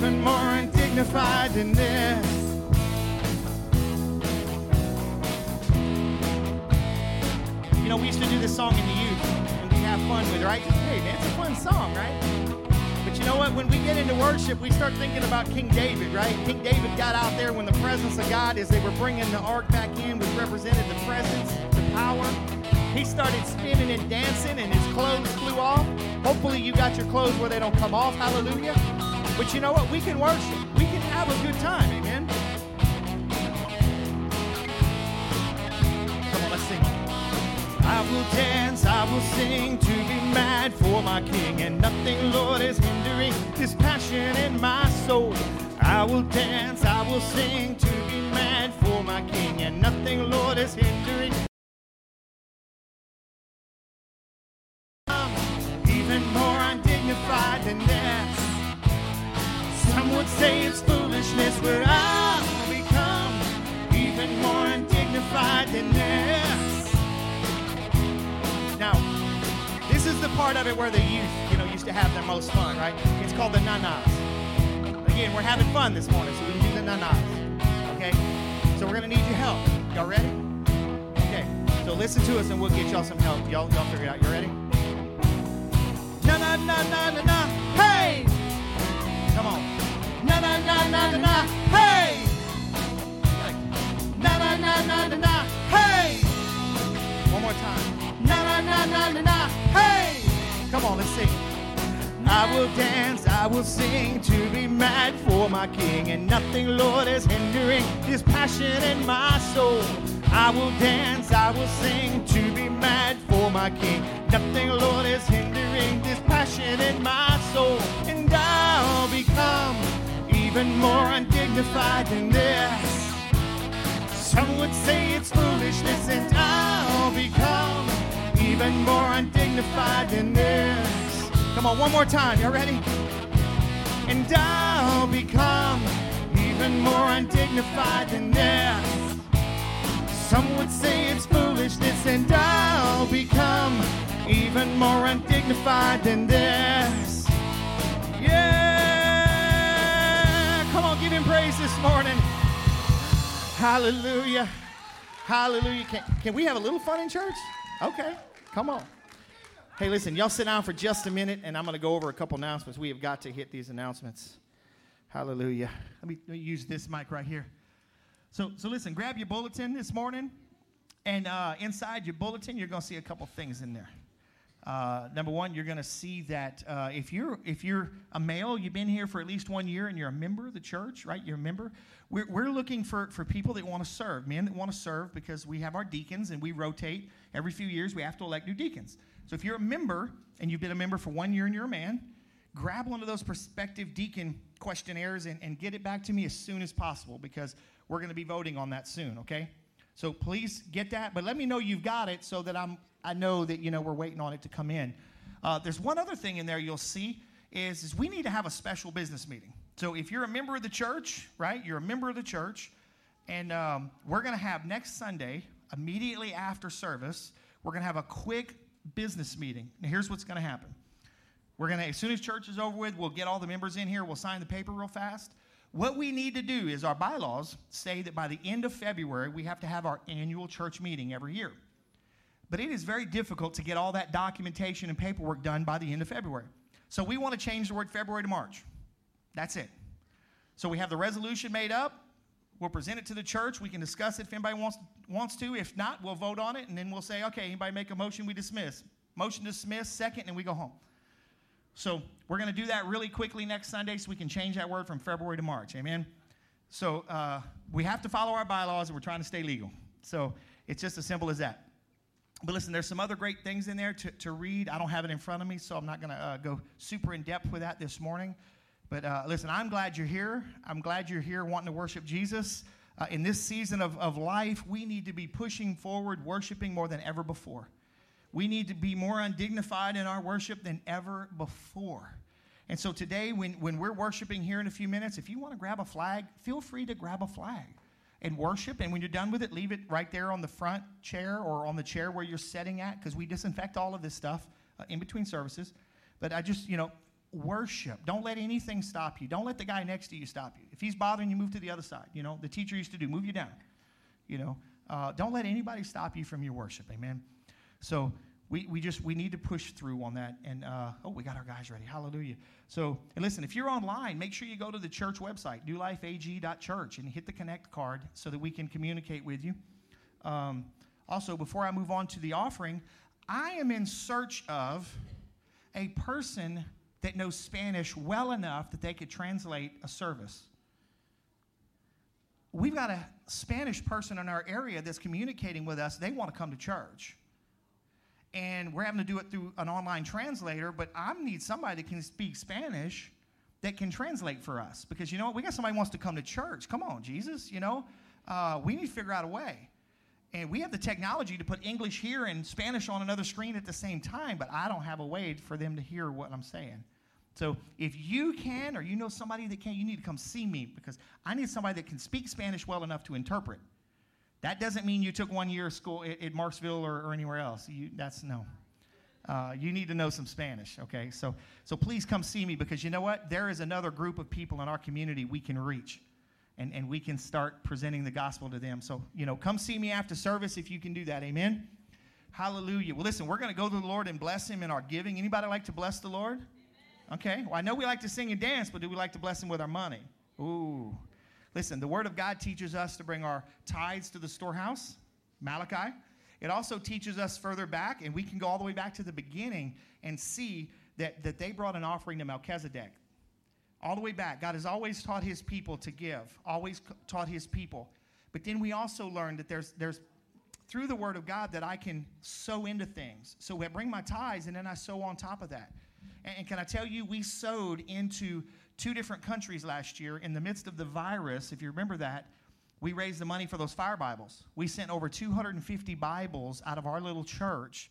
even more undignified than this. You know, we used to do this song in the youth, and we have fun with it, right? Hey, man, it's a fun song, right? But you know what? When we get into worship, we start thinking about King David, right? King David got out there when the presence of God, as they were bringing the ark back in, which represented the presence, the power. He started spinning and dancing, and his clothes flew off. Hopefully, you got your clothes where they don't come off. Hallelujah. But you know what? We can worship. We can have a good time. Amen. Come on, let's sing. I will dance, I will sing to be mad for my king, and nothing, Lord, is hindering this passion in my soul. I will dance, I will sing to be mad for my king, and nothing, Lord, is hindering. Part of it where the youth, you know, used to have their most fun, right? It's called the nanas. Again, we're having fun this morning, so we can do the nanas. Okay? So we're gonna need your help. Y'all ready? Okay. So listen to us and we'll get y'all some help. Y'all, y'all figure it out. You ready? Na na na na na na. Hey! Come on. Na na na na na na. Hey! Na na na na na na. Hey! One more time. Na na na na na na. Hey! Come on, let's sing. I will dance, I will sing to be mad for my king, and nothing, Lord, is hindering this passion in my soul. I will dance, I will sing to be mad for my king. Nothing, Lord, is hindering this passion in my soul, and I'll become even more undignified than this. Some would say it's foolishness, and even more undignified than this. Come on, one more time. Y'all ready? And I'll become even more undignified than this. Some would say it's foolishness, and I'll become even more undignified than this. Yeah! Come on, give him praise this morning. Hallelujah. Hallelujah. Can, can we have a little fun in church? Okay, come on. Hey, listen, y'all sit down for just a minute, and I'm going to go over a couple announcements. We have got to hit these announcements. Hallelujah. Let me, let me use this mic right here. So, so listen, grab your bulletin this morning, and uh, inside your bulletin, you're going to see a couple things in there. Uh, number one, you're going to see that uh, if you're if you're a male, you've been here for at least one year, and you're a member of the church, right? You're a member. We're, we're looking for for people that want to serve, men that want to serve, because we have our deacons, and we rotate every few years. We have to elect new deacons. So if you're a member and you've been a member for one year and you're a man, grab one of those prospective deacon questionnaires and, and get it back to me as soon as possible because we're going to be voting on that soon. Okay. So please get that, but let me know you've got it so that I'm I know that you know we're waiting on it to come in. Uh, there's one other thing in there you'll see is, is we need to have a special business meeting. So if you're a member of the church, right, you're a member of the church, and um, we're going to have next Sunday immediately after service, we're going to have a quick business meeting. Now here's what's going to happen. We're going to as soon as church is over with, we'll get all the members in here. We'll sign the paper real fast. What we need to do is our bylaws say that by the end of February, we have to have our annual church meeting every year. But it is very difficult to get all that documentation and paperwork done by the end of February. So we want to change the word February to March. That's it. So we have the resolution made up. We'll present it to the church. We can discuss it if anybody wants, wants to. If not, we'll vote on it and then we'll say, okay, anybody make a motion, we dismiss. Motion dismiss, second, and we go home. So we're going to do that really quickly next Sunday so we can change that word from February to March. Amen. So uh, we have to follow our bylaws and we're trying to stay legal. So it's just as simple as that. But listen, there's some other great things in there to, to read. I don't have it in front of me, so I'm not going to uh, go super in depth with that this morning. But uh, listen, I'm glad you're here. I'm glad you're here wanting to worship Jesus. Uh, in this season of, of life, we need to be pushing forward, worshiping more than ever before. We need to be more undignified in our worship than ever before. And so today, when, when we're worshiping here in a few minutes, if you want to grab a flag, feel free to grab a flag and worship. And when you're done with it, leave it right there on the front chair or on the chair where you're sitting at, because we disinfect all of this stuff uh, in between services. But I just, you know, worship. Don't let anything stop you. Don't let the guy next to you stop you. If he's bothering you, move to the other side. You know, the teacher used to do, move you down. You know, uh, don't let anybody stop you from your worship. Amen. So we, we just we need to push through on that. And uh, oh, we got our guys ready. Hallelujah. So and listen, if you're online, make sure you go to the church website, newlifeag.church, and hit the connect card so that we can communicate with you. Um, also, before I move on to the offering, I am in search of a person that knows Spanish well enough that they could translate a service. We've got a Spanish person in our area that's communicating with us. They want to come to church. And we're having to do it through an online translator, but I need somebody that can speak Spanish that can translate for us. Because you know what? We got somebody wants to come to church. Come on, Jesus, you know? Uh, we need to figure out a way. And we have the technology to put English here and Spanish on another screen at the same time, but I don't have a way for them to hear what I'm saying. So if you can or you know somebody that can, you need to come see me because I need somebody that can speak Spanish well enough to interpret. That doesn't mean you took one year of school at, at Marksville or, or, anywhere else. You, that's no. Uh, you need to know some Spanish, okay? So, so please come see me because you know what? There is another group of people in our community we can reach and, and we can start presenting the gospel to them. So, you know, come see me after service if you can do that. Amen. Hallelujah. Well, listen, we're going to go to the Lord and bless him in our giving. Anybody like to bless the Lord? Okay. Well, I know we like to sing and dance, but do we like to bless him with our money? Ooh. Listen, the word of God teaches us to bring our tithes to the storehouse, Malachi. It also teaches us further back, and we can go all the way back to the beginning and see that, that they brought an offering to Melchizedek all the way back. God has always taught his people to give, always taught his people. But then we also learned that there's, there's through the word of God that I can sow into things. So I bring my tithes and then I sow on top of that. And, and can I tell you, we sowed into two different countries last year in the midst of the virus. If you remember that, we raised the money for those fire Bibles. We sent over 250 Bibles out of our little church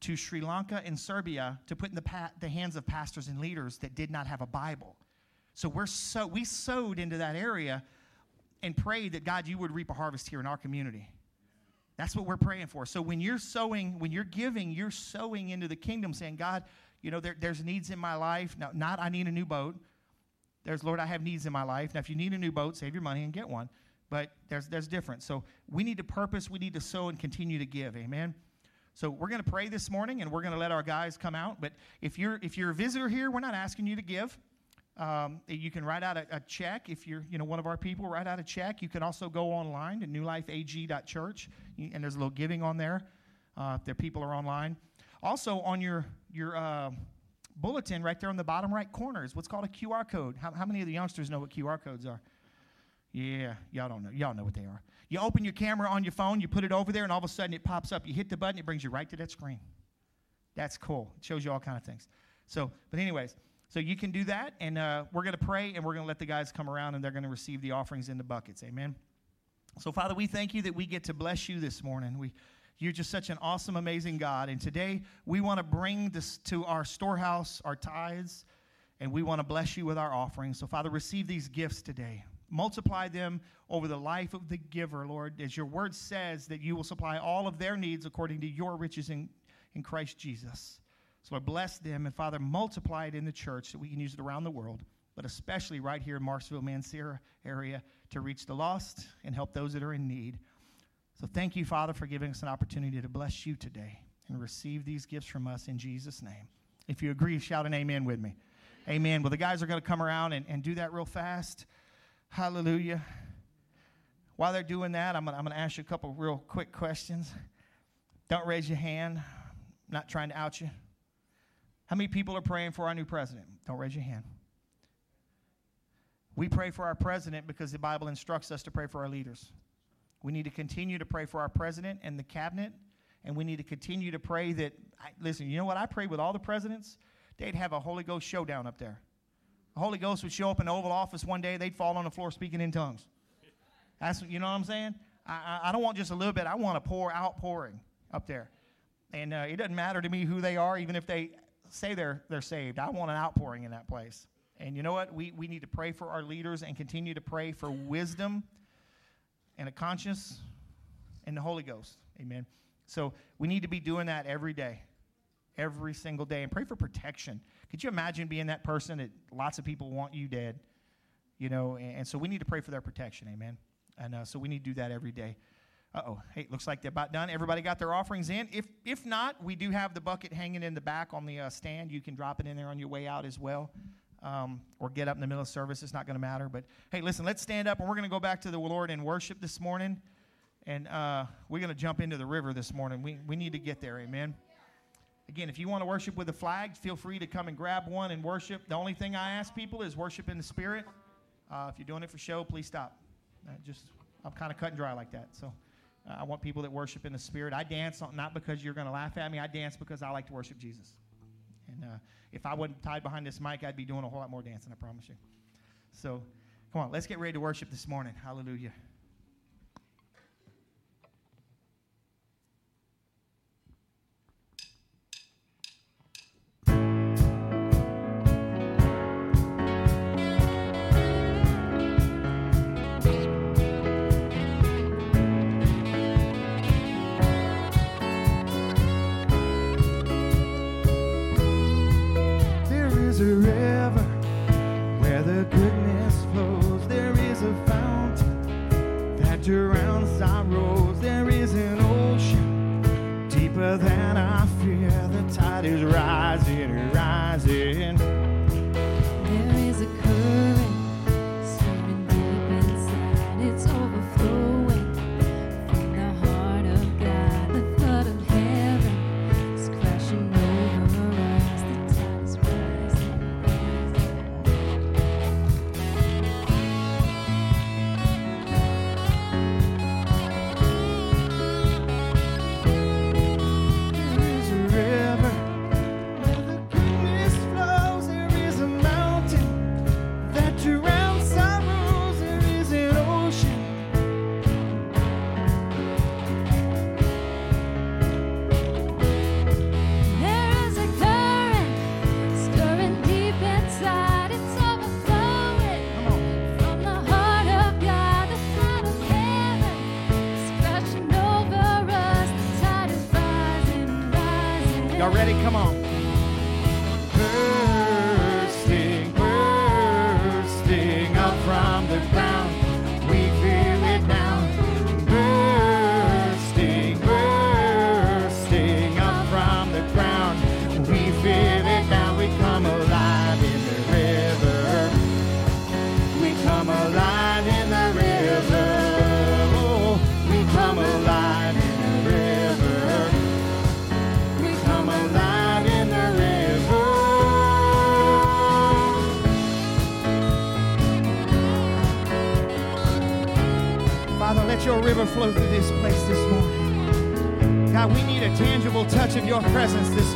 to Sri Lanka and Serbia to put in the, pa- the hands of pastors and leaders that did not have a Bible. So we're so we sowed into that area and prayed that God, you would reap a harvest here in our community. That's what we're praying for. So when you're sowing, when you're giving, you're sowing into the kingdom, saying, God, you know, there, there's needs in my life. Now, not I need a new boat. There's, Lord, I have needs in my life. Now, if you need a new boat, save your money and get one. But there's, there's difference. So we need to purpose, we need to sow and continue to give. Amen. So we're going to pray this morning and we're going to let our guys come out. But if you're if you're a visitor here, we're not asking you to give. Um, you can write out a, a, check if you're, you know, one of our people. Write out a check. You can also go online to newlifeag.church, and there's a little giving on there. Uh, if there people are online. Also on your your uh, bulletin, right there on the bottom right corner, is what's called a QR code. How, how many of the youngsters know what QR codes are? Yeah, y'all don't know. Y'all know what they are. You open your camera on your phone, you put it over there, and all of a sudden it pops up. You hit the button, it brings you right to that screen. That's cool. It shows you all kind of things. So, but anyways. So you can do that, and uh, we're going to pray, and we're going to let the guys come around, and they're going to receive the offerings in the buckets. Amen. So, Father, we thank you that we get to bless you this morning. We, you're just such an awesome, amazing God. And today we want to bring this to our storehouse, our tithes, and we want to bless you with our offerings. So, Father, receive these gifts today. Multiply them over the life of the giver, Lord, as your word says that you will supply all of their needs according to your riches in, in Christ Jesus. So, Lord, bless them and, Father, multiply it in the church so we can use it around the world, but especially right here in Marksville, Mansura area to reach the lost and help those that are in need. So, thank you, Father, for giving us an opportunity to bless you today and receive these gifts from us in Jesus' name. If you agree, shout an amen with me. Amen. Well, the guys are going to come around and, and do that real fast. Hallelujah. While they're doing that, I'm going to ask you a couple real quick questions. Don't raise your hand. I'm not trying to out you. How many people are praying for our new president? Don't raise your hand. We pray for our president because the Bible instructs us to pray for our leaders. We need to continue to pray for our president and the cabinet, and we need to continue to pray that. I, listen, you know what? I pray with all the presidents, they'd have a Holy Ghost showdown up there. The Holy Ghost would show up in the Oval Office one day, they'd fall on the floor speaking in tongues. That's you know what I'm saying. I, I, I don't want just a little bit. I want a pour outpouring up there, and uh, it doesn't matter to me who they are, even if they say they're, they're saved. I want an outpouring in that place. And you know what? We, we need to pray for our leaders and continue to pray for wisdom and a conscience and the Holy Ghost. Amen. So we need to be doing that every day, every single day, and pray for protection. Could you imagine being that person that lots of people want you dead? You know, and, and so we need to pray for their protection, amen. And uh, so we need to do that every day. Uh oh. Hey, looks like they're about done. Everybody got their offerings in. If if not, we do have the bucket hanging in the back on the uh, stand. You can drop it in there on your way out as well, um, or get up in the middle of service. It's not going to matter. But hey, listen, let's stand up and we're going to go back to the Lord in worship this morning, and uh, we're going to jump into the river this morning. We we need to get there. Amen. Again, if you want to worship with a flag, feel free to come and grab one and worship. The only thing I ask people is worship in the spirit. Uh, if you're doing it for show, please stop. Uh, just I'm kind of cut and dry like that. So. Uh, I want people that worship in the Spirit. I dance not because you're going to laugh at me. I dance because I like to worship Jesus. And uh, if I wasn't tied behind this mic, I'd be doing a whole lot more dancing, I promise you. So, come on, let's get ready to worship this morning. Hallelujah. Flow your presence this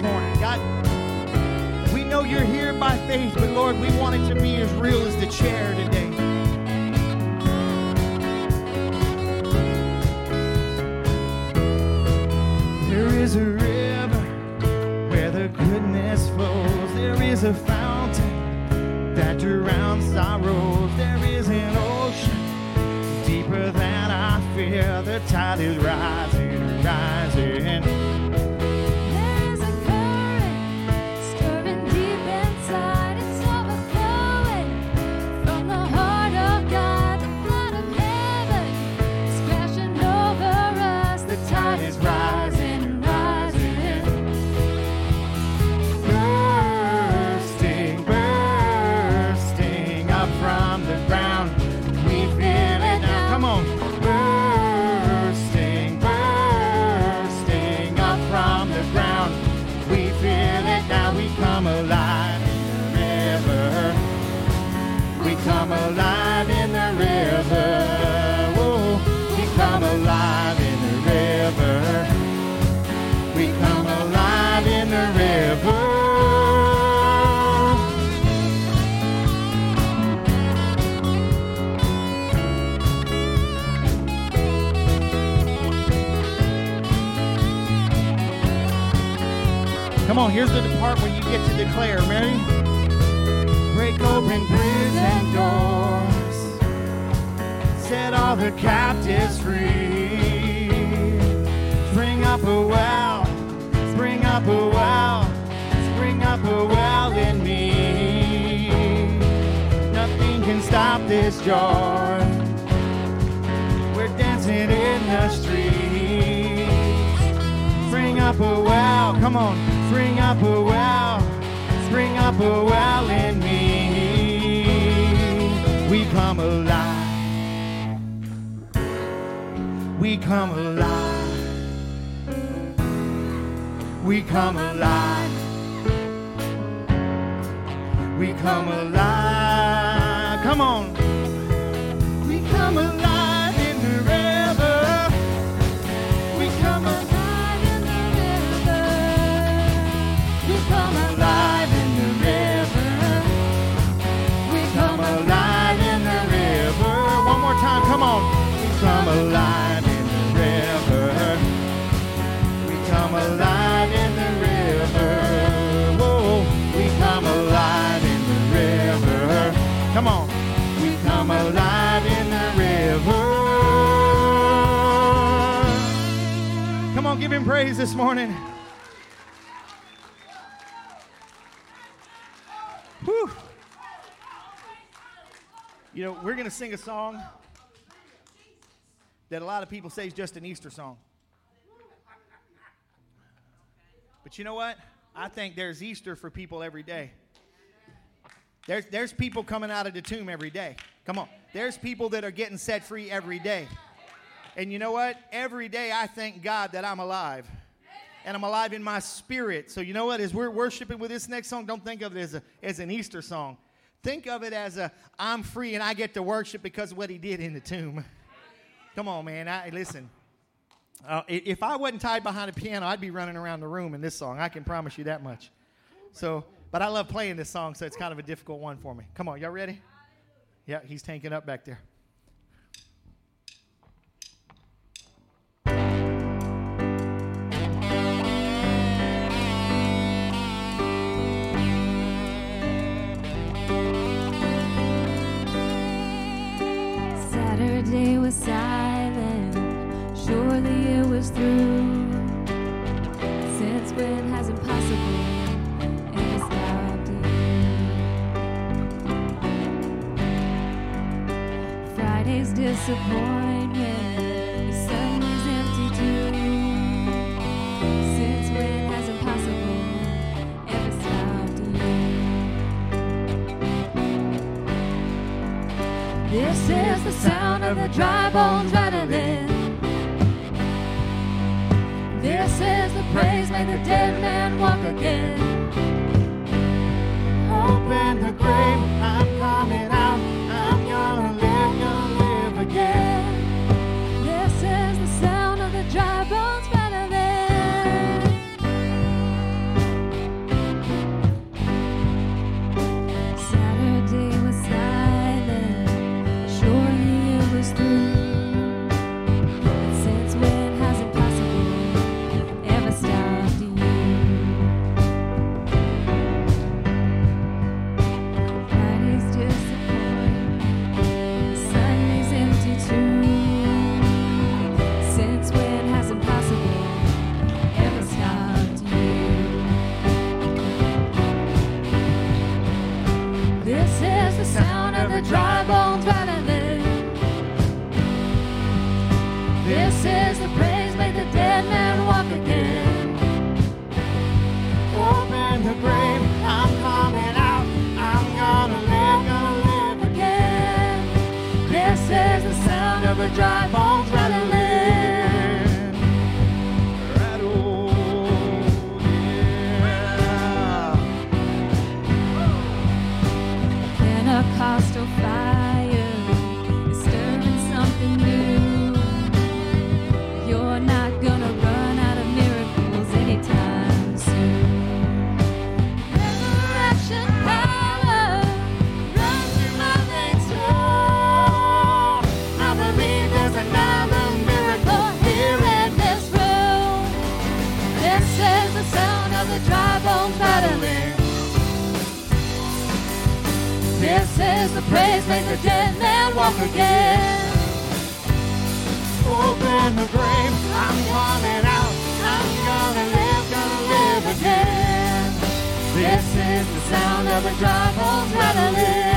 get to declare. Ready? Break open prison doors, set all the captives free. Spring up a well, spring up a well, spring up a well in me. Nothing can stop this joy. We're dancing in the streets. Spring up a well, come on spring up a well, spring up a well in me. We come alive. We come alive. We come alive. We come alive. Come on. Alive in the river. We come alive in the river. Whoa, we come alive in the river. Come on. We come alive in the river. Come on, give him praise this morning. Whew. You know, we're going to sing a song that a lot of people say is just an Easter song. But you know what? I think there's Easter for people every day. There's, there's people coming out of the tomb every day. Come on. There's people that are getting set free every day. And you know what? Every day I thank God that I'm alive. And I'm alive in my spirit. So you know what? As we're worshiping with this next song, don't think of it as, a, as an Easter song. Think of it as a I'm free and I get to worship because of what he did in the tomb. Come on, man. I, listen. Uh, if I wasn't tied behind a piano, I'd be running around the room in this song. I can promise you that much. So, but I love playing this song, so it's kind of a difficult one for me. Come on, y'all ready? Yeah, he's tanking up back there. Saturday was silent, This is the sound of the dry bones rattling. This is the praise, make the dead man walk again. Open the grave, This is the sound of the dry bones rattling.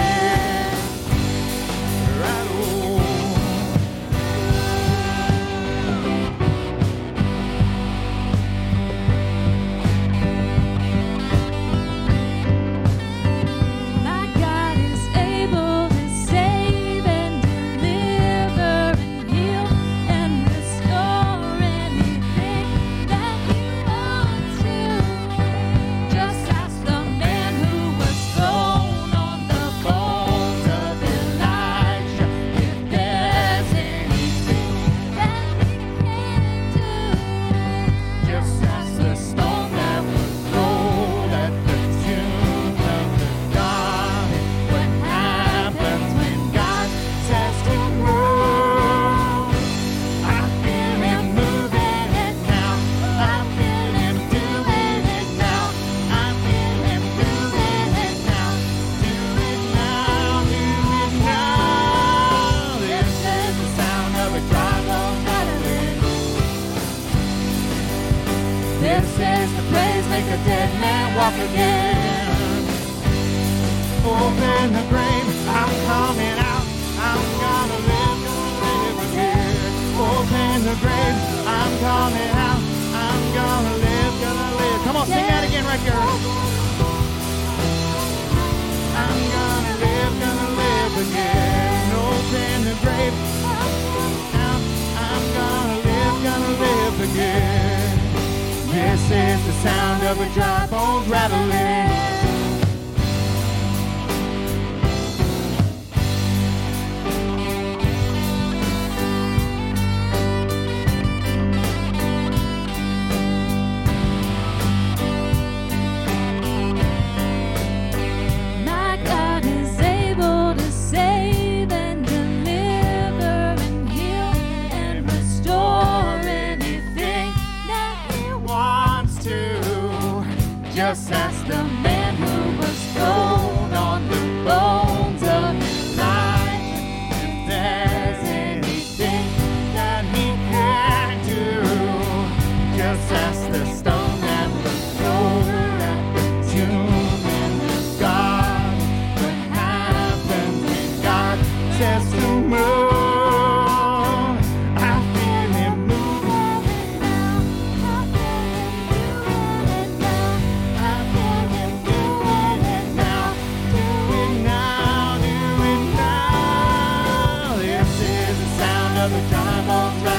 The sound of the dry.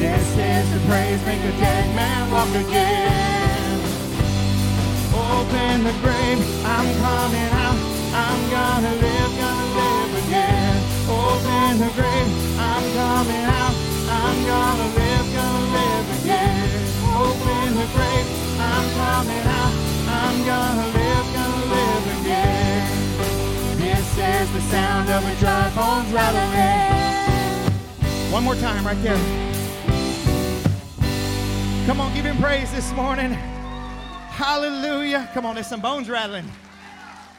This is the praise, make a dead man walk again. Open the grave, I'm coming out. I'm gonna live, gonna live again. Open the grave, I'm coming out. I'm gonna live, gonna live again. Open the grave, I'm coming out. I'm gonna live, is the sound of a dry bones rattling. One more time, right there. Come on, give him praise this morning. Hallelujah. Come on, there's some bones rattling.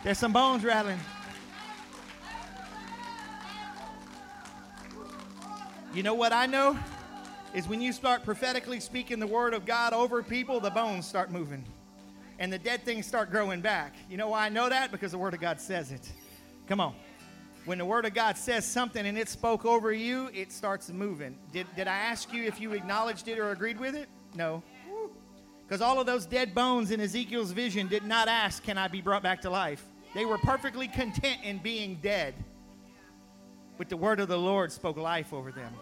There's some bones rattling. You know what I know? Is when you start prophetically speaking the word of God over people, the bones start moving. And the dead things start growing back. You know why I know that? Because the word of God says it. Come on. When the word of God says something and it spoke over you, it starts moving. Did, did I ask you if you acknowledged it or agreed with it? No. Because all of those dead bones in Ezekiel's vision did not ask, Can I be brought back to life? They were perfectly content in being dead. But the word of the Lord spoke life over them.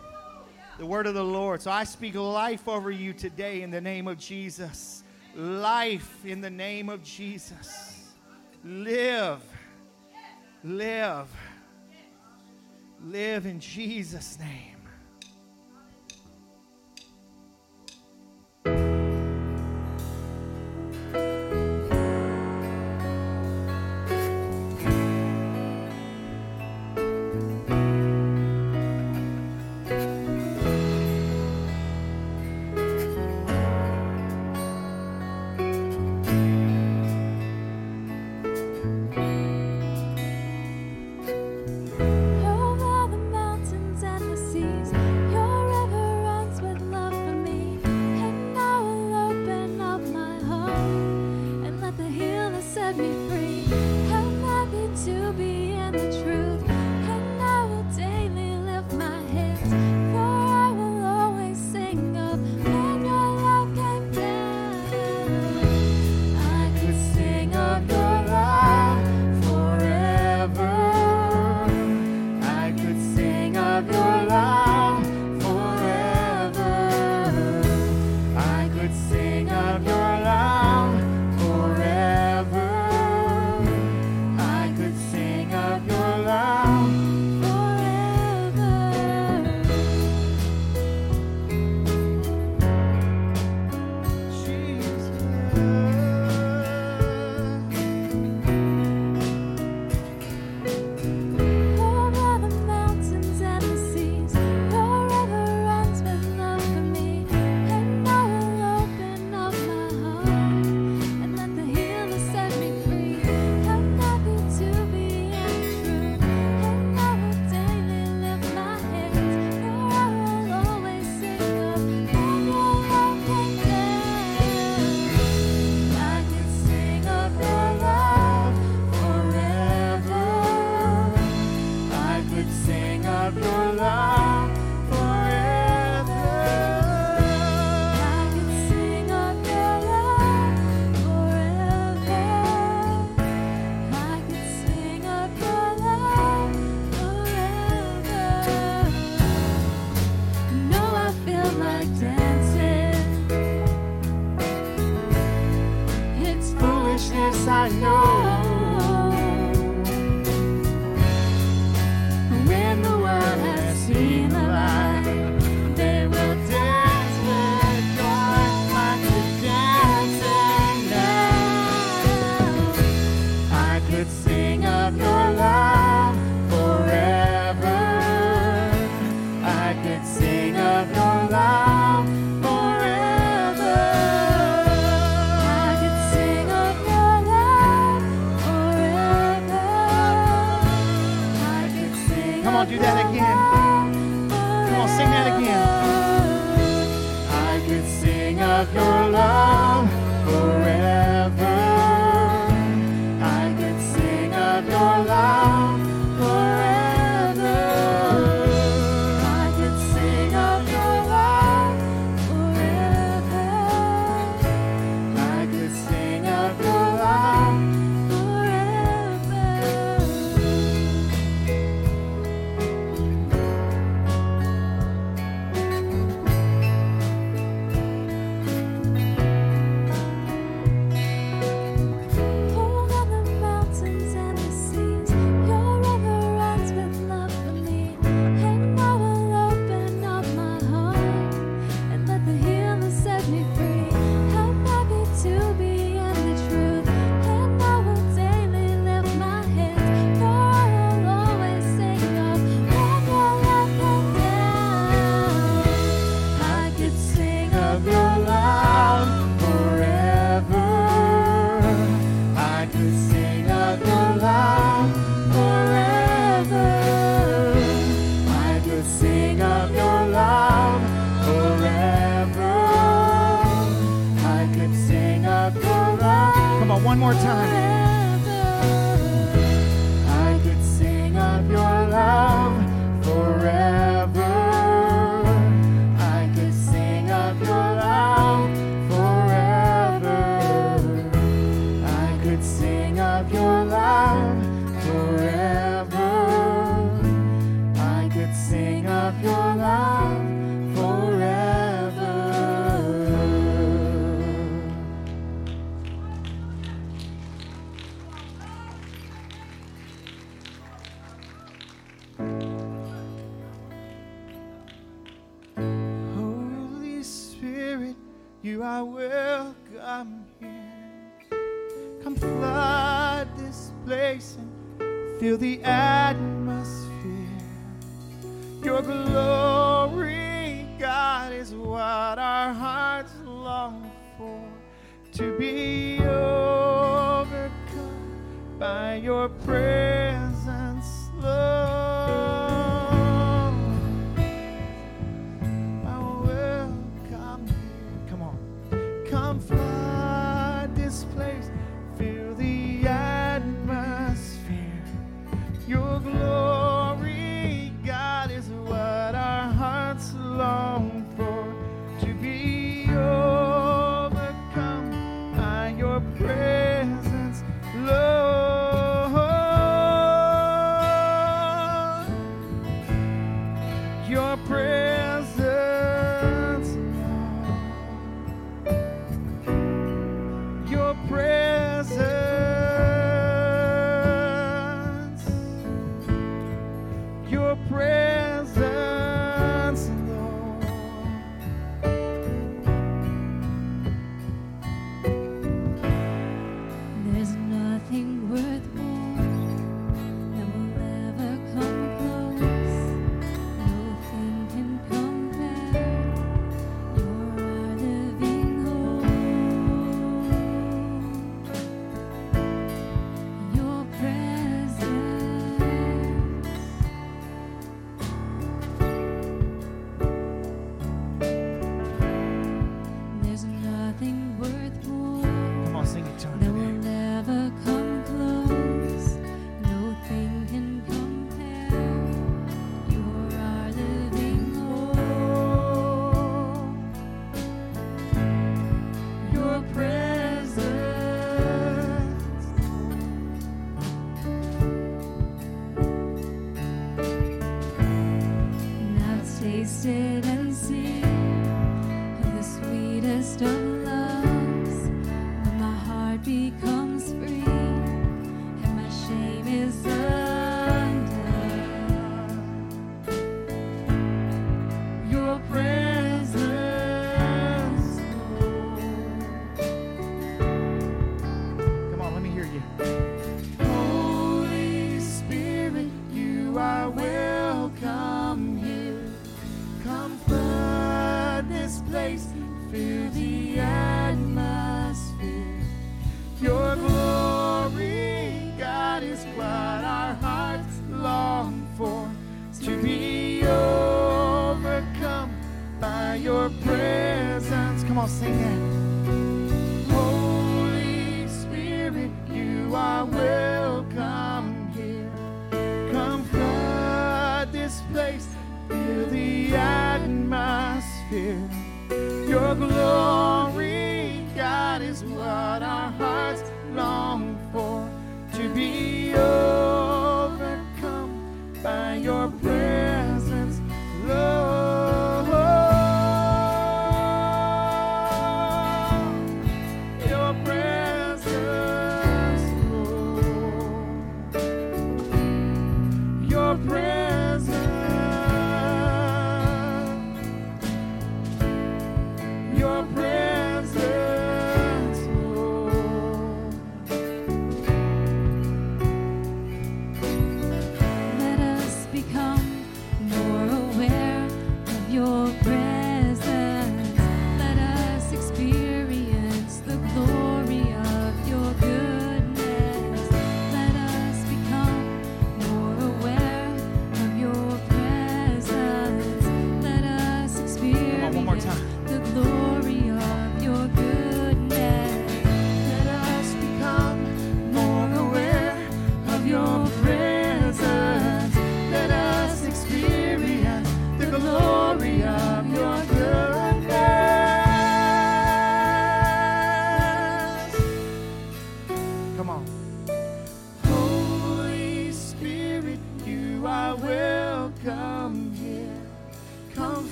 The word of the Lord. So I speak life over you today in the name of Jesus. Life in the name of Jesus. Live. Live. Live in Jesus' name.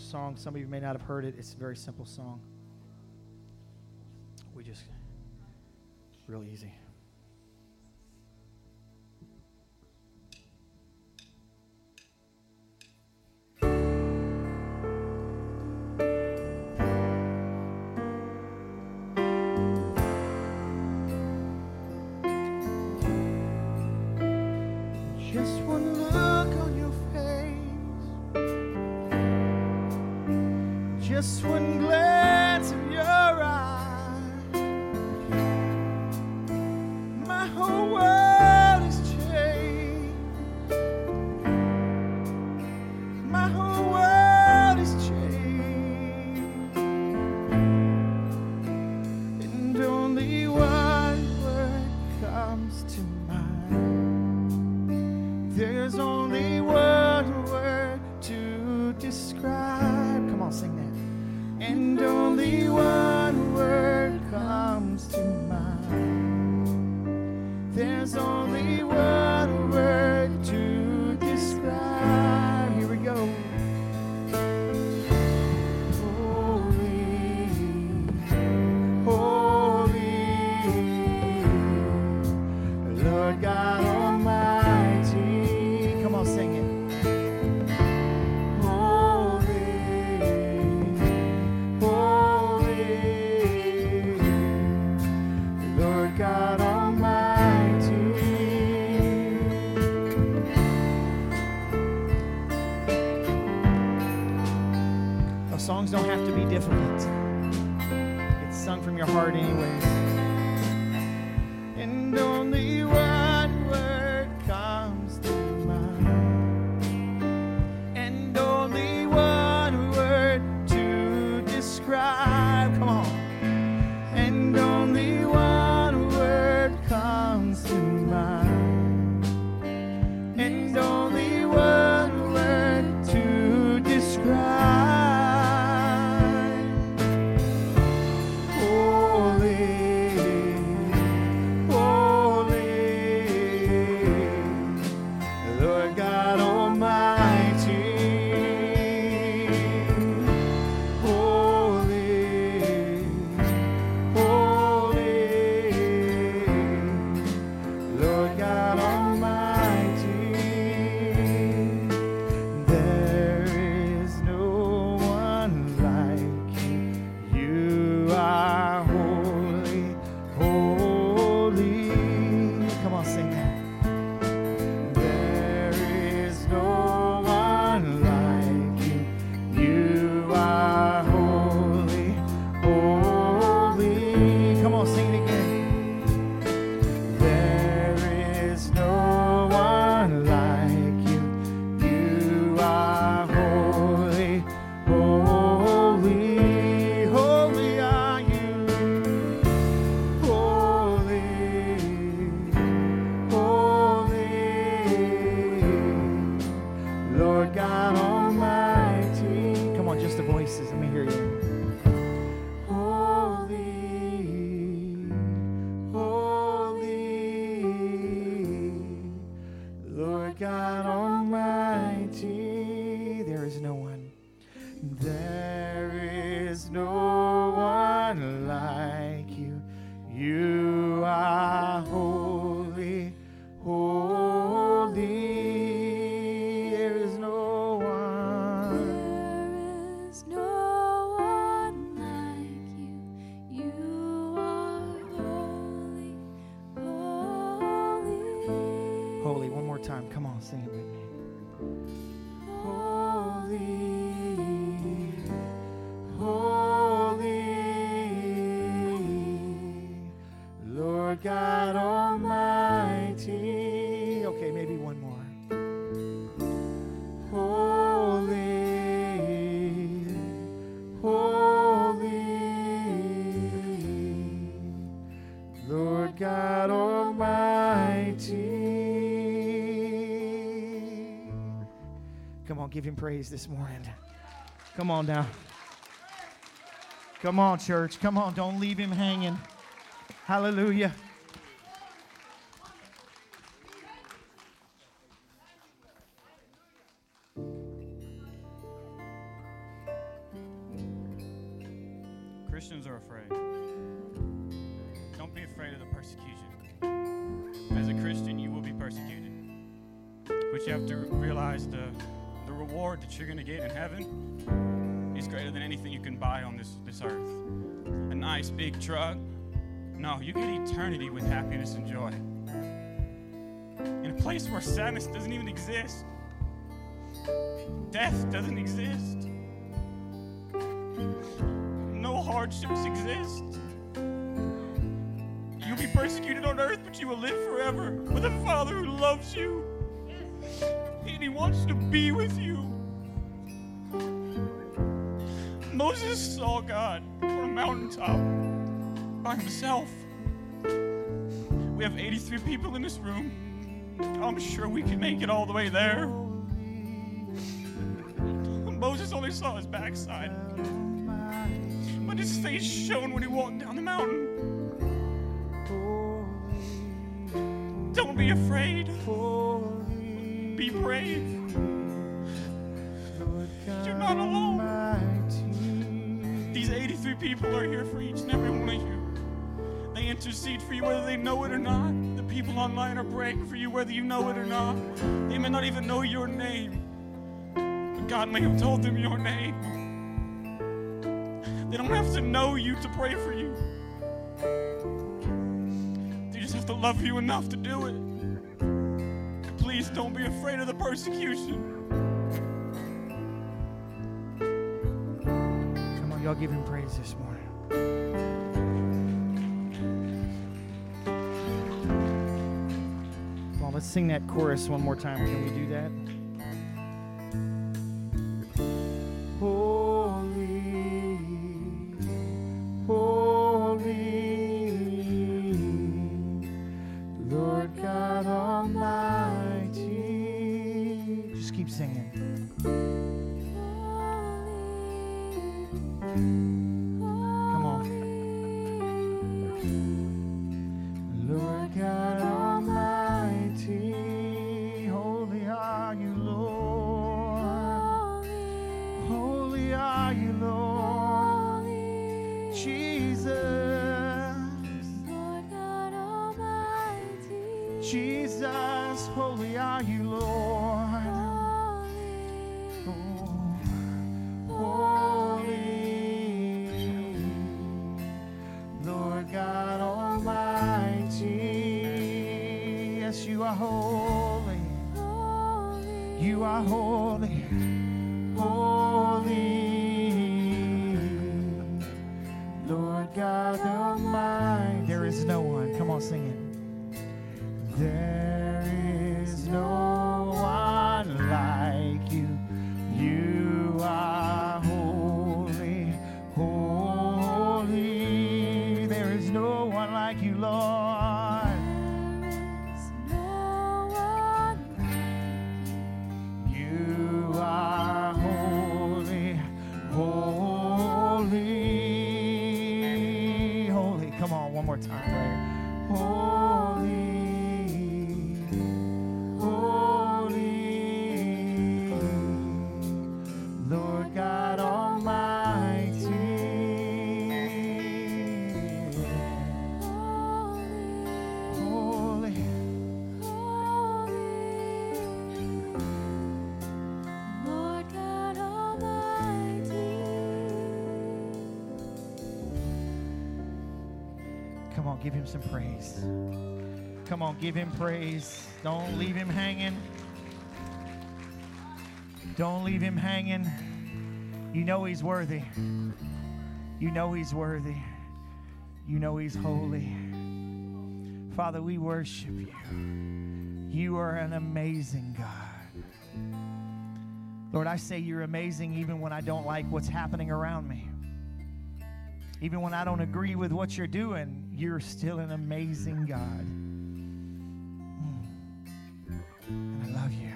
song. Some of you may not have heard it. It's a very simple song. subscribe. Come on. Praise this morning. Come on now. Come on, church. Come on, don't leave him hanging. Hallelujah. Christians are afraid. Don't be afraid of the persecution. As a Christian, you will be persecuted. But you have to realize the reward that you're going to get in heaven is greater than anything you can buy on this, this earth. A nice big truck. No, you get eternity with happiness and joy. In a place where sadness doesn't even exist, death doesn't exist no hardships exist. You'll be persecuted on earth, but you will live forever with a Father who loves you. He wants to be with you. Moses saw God on a mountaintop by himself. We have 83 people in this room. I'm sure we can make it all the way there. Moses only saw his backside but his face shone when he walked down the mountain. Don't be afraid. Be brave. You're not alone. These 83 people are here for each and every one of you. They intercede for you whether they know it or not. The people online are praying for you whether you know it or not. They may not even know your name, but God may have told them your name. They don't have to know you to pray for you. They just have to love you enough to do it. Please don't be afraid of the persecution. Come on, y'all give him praise this morning. Come on, let's sing that chorus one more time. Can we do that? You are holy. You are holy. Holy, some praise. Come on, give him praise. Don't leave him hanging. Don't leave him hanging. You know he's worthy. You know he's worthy. You know he's holy. Father, we worship you. You are an amazing God. Lord, I say you're amazing even when I don't like what's happening around me. Even when I don't agree with what you're doing, you're still an amazing God. Mm. And I love you.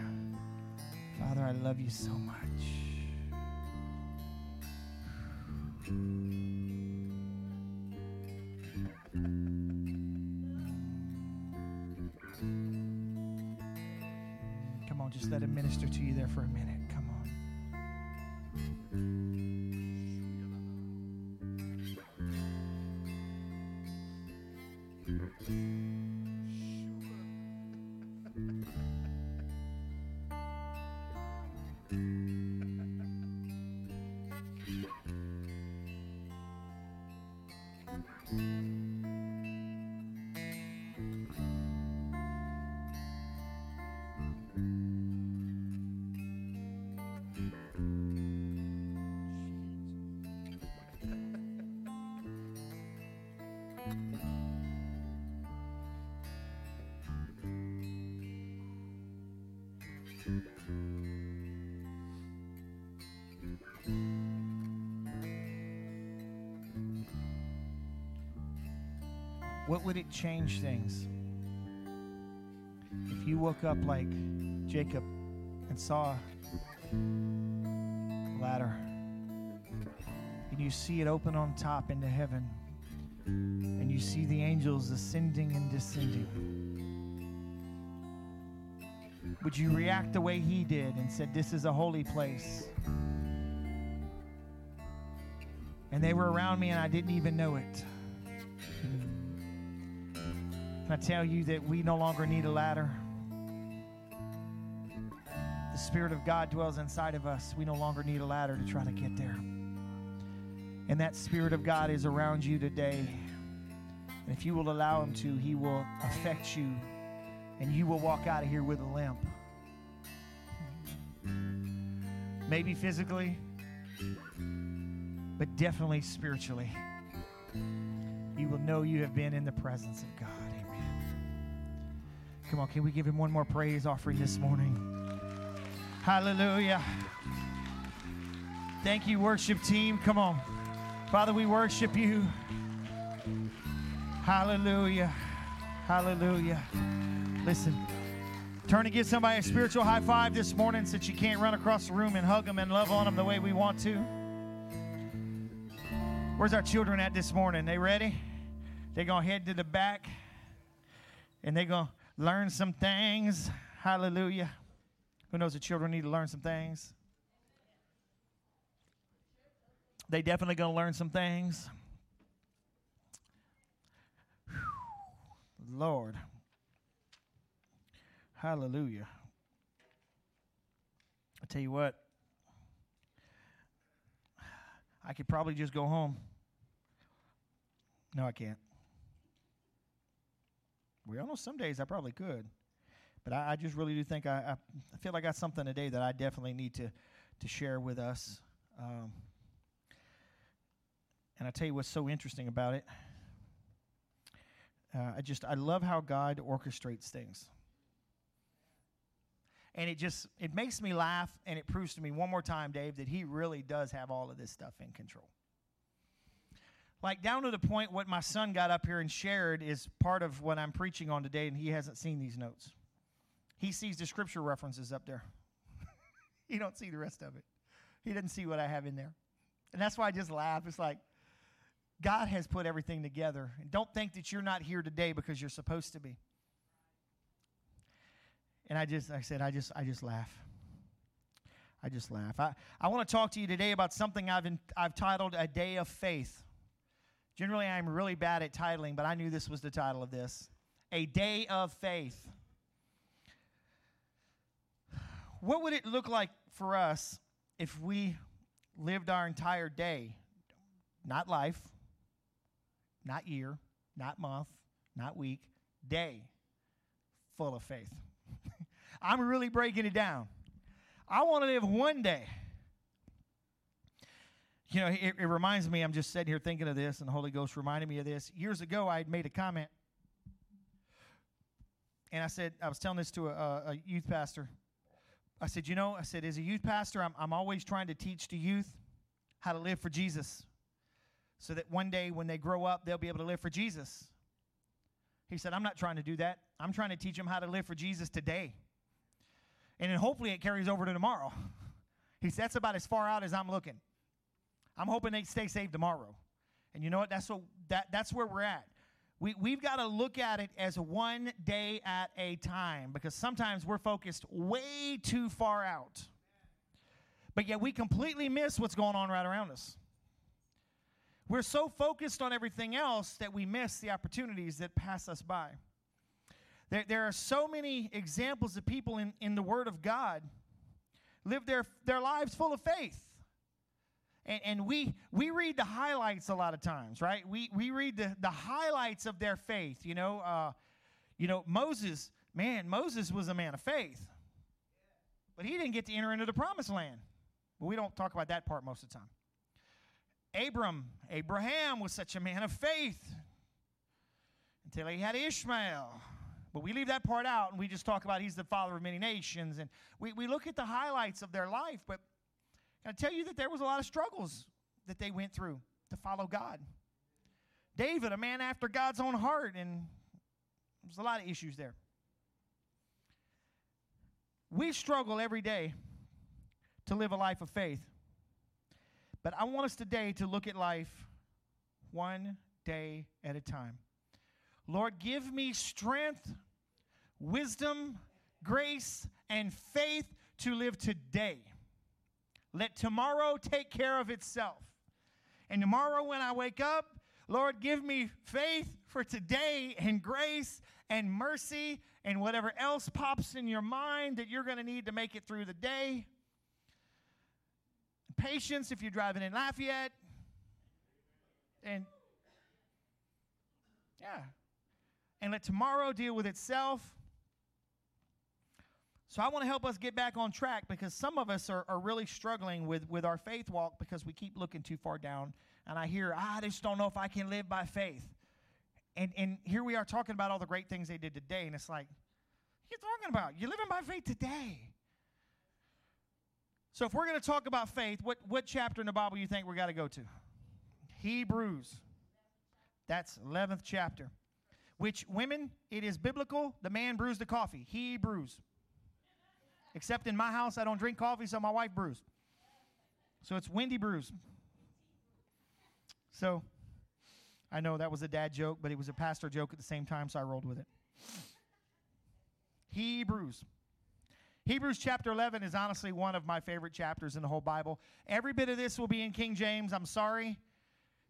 Father, I love you so much. What would it change things? If you woke up like Jacob and saw a ladder and you see it open on top into heaven and you see the angels ascending and descending? Would you react the way he did and said, This is a holy place? And they were around me and I didn't even know it. Can I tell you that we no longer need a ladder? The Spirit of God dwells inside of us. We no longer need a ladder to try to get there. And that Spirit of God is around you today. And if you will allow Him to, He will affect you and you will walk out of here with a limp. Maybe physically, but definitely spiritually. You will know you have been in the presence of God. Amen. Come on, can we give him one more praise offering this morning? Hallelujah. Thank you, worship team. Come on. Father, we worship you. Hallelujah. Hallelujah. Listen, turn and give somebody a spiritual high five this morning since you can't run across the room and hug them and love on them the way we want to. Where's our children at this morning? They ready? They're going to head to the back and they're going to learn some things. Hallelujah. Who knows the children need to learn some things? They definitely going to learn some things. Whew. Lord. Hallelujah. I tell you what, I could probably just go home. No, I can't. We all know some days I probably could. But I, I just really do think I, I feel like I got something today that I definitely need to, to share with us. Um, and I tell you what's so interesting about it. Uh, I just I love how God orchestrates things. And it just it makes me laugh and it proves to me one more time, Dave, that he really does have all of this stuff in control. Like down to the point what my son got up here and shared is part of what I'm preaching on today, and he hasn't seen these notes. He sees the scripture references up there. he don't see the rest of it. He doesn't see what I have in there. And that's why I just laugh. It's like God has put everything together. And don't think that you're not here today because you're supposed to be. And I just, I said, I just, I just laugh. I just laugh. I, I want to talk to you today about something I've, in, I've titled A Day of Faith. Generally, I'm really bad at titling, but I knew this was the title of this A Day of Faith. What would it look like for us if we lived our entire day, not life, not year, not month, not week, day, full of faith. I'm really breaking it down. I want to live one day. You know, it, it reminds me, I'm just sitting here thinking of this, and the Holy Ghost reminded me of this. Years ago, I had made a comment, and I said, I was telling this to a, a youth pastor. I said, You know, I said, as a youth pastor, I'm, I'm always trying to teach the youth how to live for Jesus so that one day when they grow up, they'll be able to live for Jesus. He said, I'm not trying to do that. I'm trying to teach them how to live for Jesus today. And then hopefully it carries over to tomorrow. He said, That's about as far out as I'm looking. I'm hoping they stay saved tomorrow. And you know what? That's, what, that, that's where we're at. We, we've got to look at it as one day at a time because sometimes we're focused way too far out. But yet we completely miss what's going on right around us. We're so focused on everything else that we miss the opportunities that pass us by. There, there are so many examples of people in, in the Word of God live their, their lives full of faith. And, and we, we read the highlights a lot of times, right? We, we read the, the highlights of their faith. You know, uh, you know, Moses, man, Moses was a man of faith. But he didn't get to enter into the promised land. But we don't talk about that part most of the time. Abram, Abraham was such a man of faith until he had Ishmael. But we leave that part out and we just talk about he's the father of many nations. And we, we look at the highlights of their life. But can I tell you that there was a lot of struggles that they went through to follow God? David, a man after God's own heart, and there's a lot of issues there. We struggle every day to live a life of faith. But I want us today to look at life one day at a time. Lord, give me strength, wisdom, grace, and faith to live today. Let tomorrow take care of itself. And tomorrow, when I wake up, Lord, give me faith for today and grace and mercy and whatever else pops in your mind that you're going to need to make it through the day. Patience if you're driving in Lafayette. And yeah. And let tomorrow deal with itself. So I want to help us get back on track because some of us are, are really struggling with, with our faith walk because we keep looking too far down. And I hear, ah, I just don't know if I can live by faith. And, and here we are talking about all the great things they did today. And it's like, what are you talking about? You're living by faith today. So if we're going to talk about faith, what, what chapter in the Bible you think we got to go to? Hebrews. That's 11th chapter. Which, women, it is biblical. The man brews the coffee. He brews. Except in my house, I don't drink coffee, so my wife brews. So it's Wendy brews. So I know that was a dad joke, but it was a pastor joke at the same time, so I rolled with it. Hebrews. Hebrews chapter 11 is honestly one of my favorite chapters in the whole Bible. Every bit of this will be in King James. I'm sorry,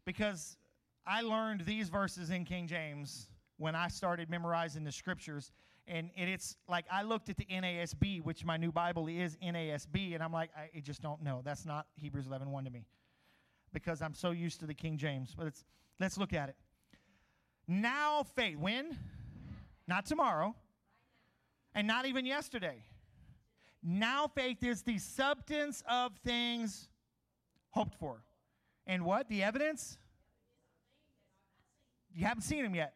because I learned these verses in King James when I started memorizing the scriptures. And, and it's like I looked at the NASB, which my new Bible is NASB, and I'm like, I, I just don't know. That's not Hebrews 11 1 to me because I'm so used to the King James. But it's, let's look at it. Now faith. When? Not tomorrow. And not even yesterday. Now faith is the substance of things hoped for. And what? The evidence? You haven't seen him yet.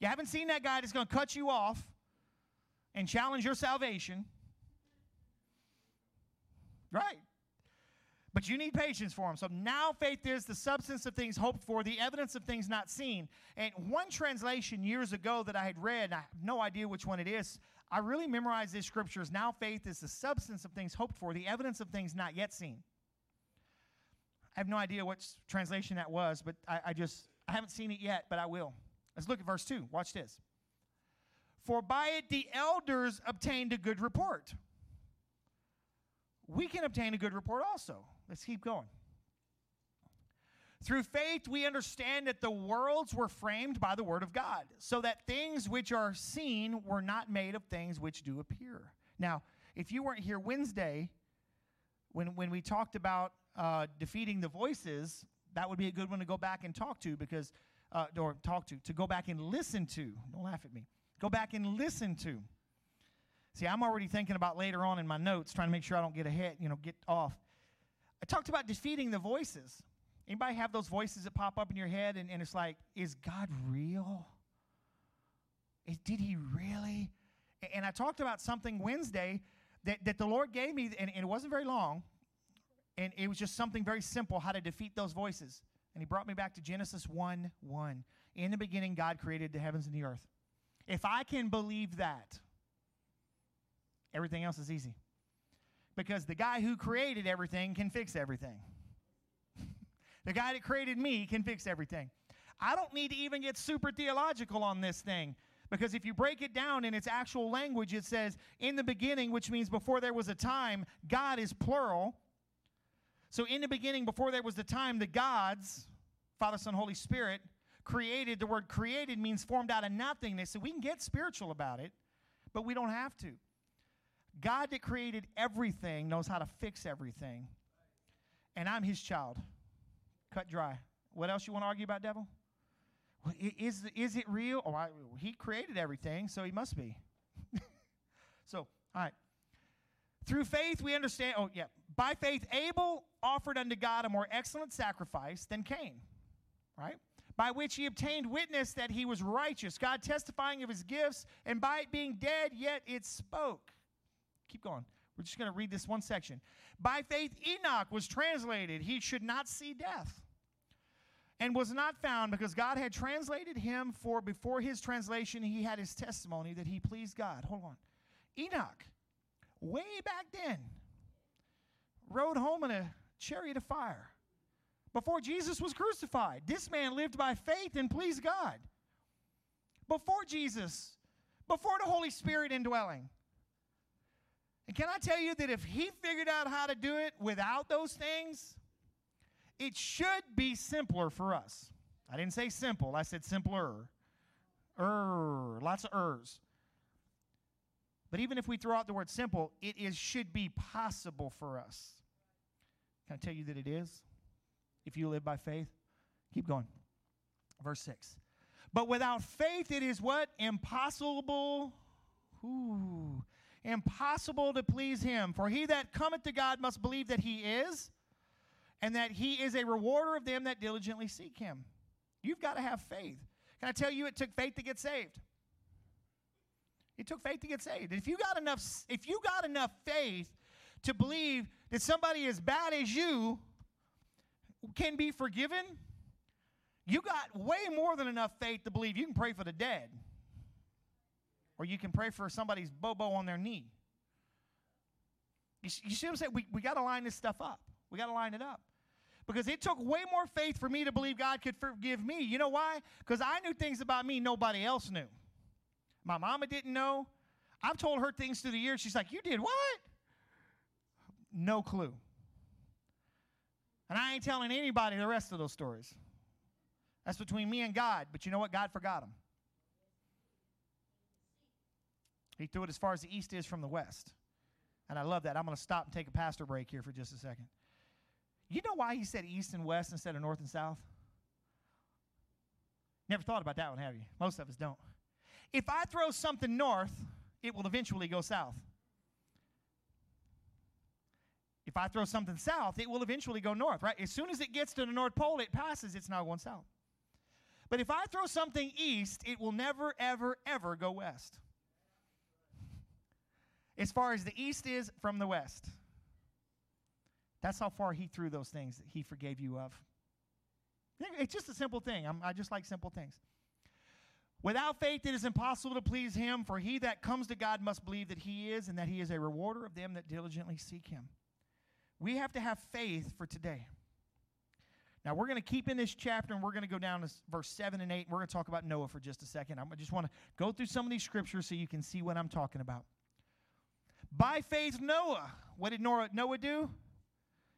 You haven't seen that guy that's going to cut you off and challenge your salvation. Right. But you need patience for him. So now faith is the substance of things hoped for, the evidence of things not seen. And one translation years ago that I had read, I have no idea which one it is, I really memorized these scriptures. Now faith is the substance of things hoped for, the evidence of things not yet seen. I have no idea what translation that was, but I, I just, I haven't seen it yet, but I will. Let's look at verse 2. Watch this. For by it the elders obtained a good report. We can obtain a good report also. Let's keep going. Through faith, we understand that the worlds were framed by the word of God, so that things which are seen were not made of things which do appear. Now, if you weren't here Wednesday, when, when we talked about uh, defeating the voices, that would be a good one to go back and talk to because, uh, or talk to, to go back and listen to. Don't laugh at me. Go back and listen to. See, I'm already thinking about later on in my notes, trying to make sure I don't get ahead, you know, get off. I talked about defeating the voices. Anybody have those voices that pop up in your head and, and it's like, is God real? Is, did he really? And I talked about something Wednesday that, that the Lord gave me, and, and it wasn't very long, and it was just something very simple how to defeat those voices. And he brought me back to Genesis 1 1. In the beginning, God created the heavens and the earth. If I can believe that, everything else is easy. Because the guy who created everything can fix everything. The guy that created me can fix everything. I don't need to even get super theological on this thing. Because if you break it down in its actual language, it says, in the beginning, which means before there was a time, God is plural. So, in the beginning, before there was the time, the gods, Father, Son, Holy Spirit, created. The word created means formed out of nothingness. So, we can get spiritual about it, but we don't have to. God that created everything knows how to fix everything. And I'm his child. Cut dry. What else you want to argue about, devil? Is, is it real? Oh, I, he created everything, so he must be. so, all right. Through faith, we understand. Oh, yeah. By faith, Abel offered unto God a more excellent sacrifice than Cain, right? By which he obtained witness that he was righteous, God testifying of his gifts, and by it being dead, yet it spoke. Keep going. We're just going to read this one section. By faith, Enoch was translated. He should not see death and was not found because God had translated him for before his translation he had his testimony that he pleased God. Hold on. Enoch, way back then, rode home in a chariot of fire before Jesus was crucified. This man lived by faith and pleased God. Before Jesus, before the Holy Spirit indwelling. And can I tell you that if he figured out how to do it without those things, it should be simpler for us. I didn't say simple, I said simpler. Er, lots of ers. But even if we throw out the word simple, it is should be possible for us. Can I tell you that it is? If you live by faith, keep going. Verse 6. But without faith, it is what? Impossible. Ooh. Impossible to please him. For he that cometh to God must believe that he is, and that he is a rewarder of them that diligently seek him. You've got to have faith. Can I tell you it took faith to get saved? It took faith to get saved. If you got enough, if you got enough faith to believe that somebody as bad as you can be forgiven, you got way more than enough faith to believe you can pray for the dead. Or you can pray for somebody's bobo on their knee. You, see- what I'm saying? We, we got to line this stuff up. We got to line it up. Because it took way more faith for me to believe God could forgive me. You know why? Because I knew things about me nobody else knew. My mama didn't know. I've told her things through the years. She's like, You did what? No clue. And I ain't telling anybody the rest of those stories. That's between me and God. But you know what? God forgot them. He threw it as far as the east is from the west. And I love that. I'm going to stop and take a pastor break here for just a second. You know why he said east and west instead of north and south? Never thought about that one, have you? Most of us don't. If I throw something north, it will eventually go south. If I throw something south, it will eventually go north, right? As soon as it gets to the North Pole, it passes, it's now going south. But if I throw something east, it will never, ever, ever go west. As far as the east is from the west. That's how far he threw those things that he forgave you of. It's just a simple thing. I'm, I just like simple things. Without faith, it is impossible to please him, for he that comes to God must believe that he is, and that he is a rewarder of them that diligently seek him. We have to have faith for today. Now, we're going to keep in this chapter and we're going to go down to verse 7 and 8. And we're going to talk about Noah for just a second. I just want to go through some of these scriptures so you can see what I'm talking about. By faith, Noah. What did Noah do?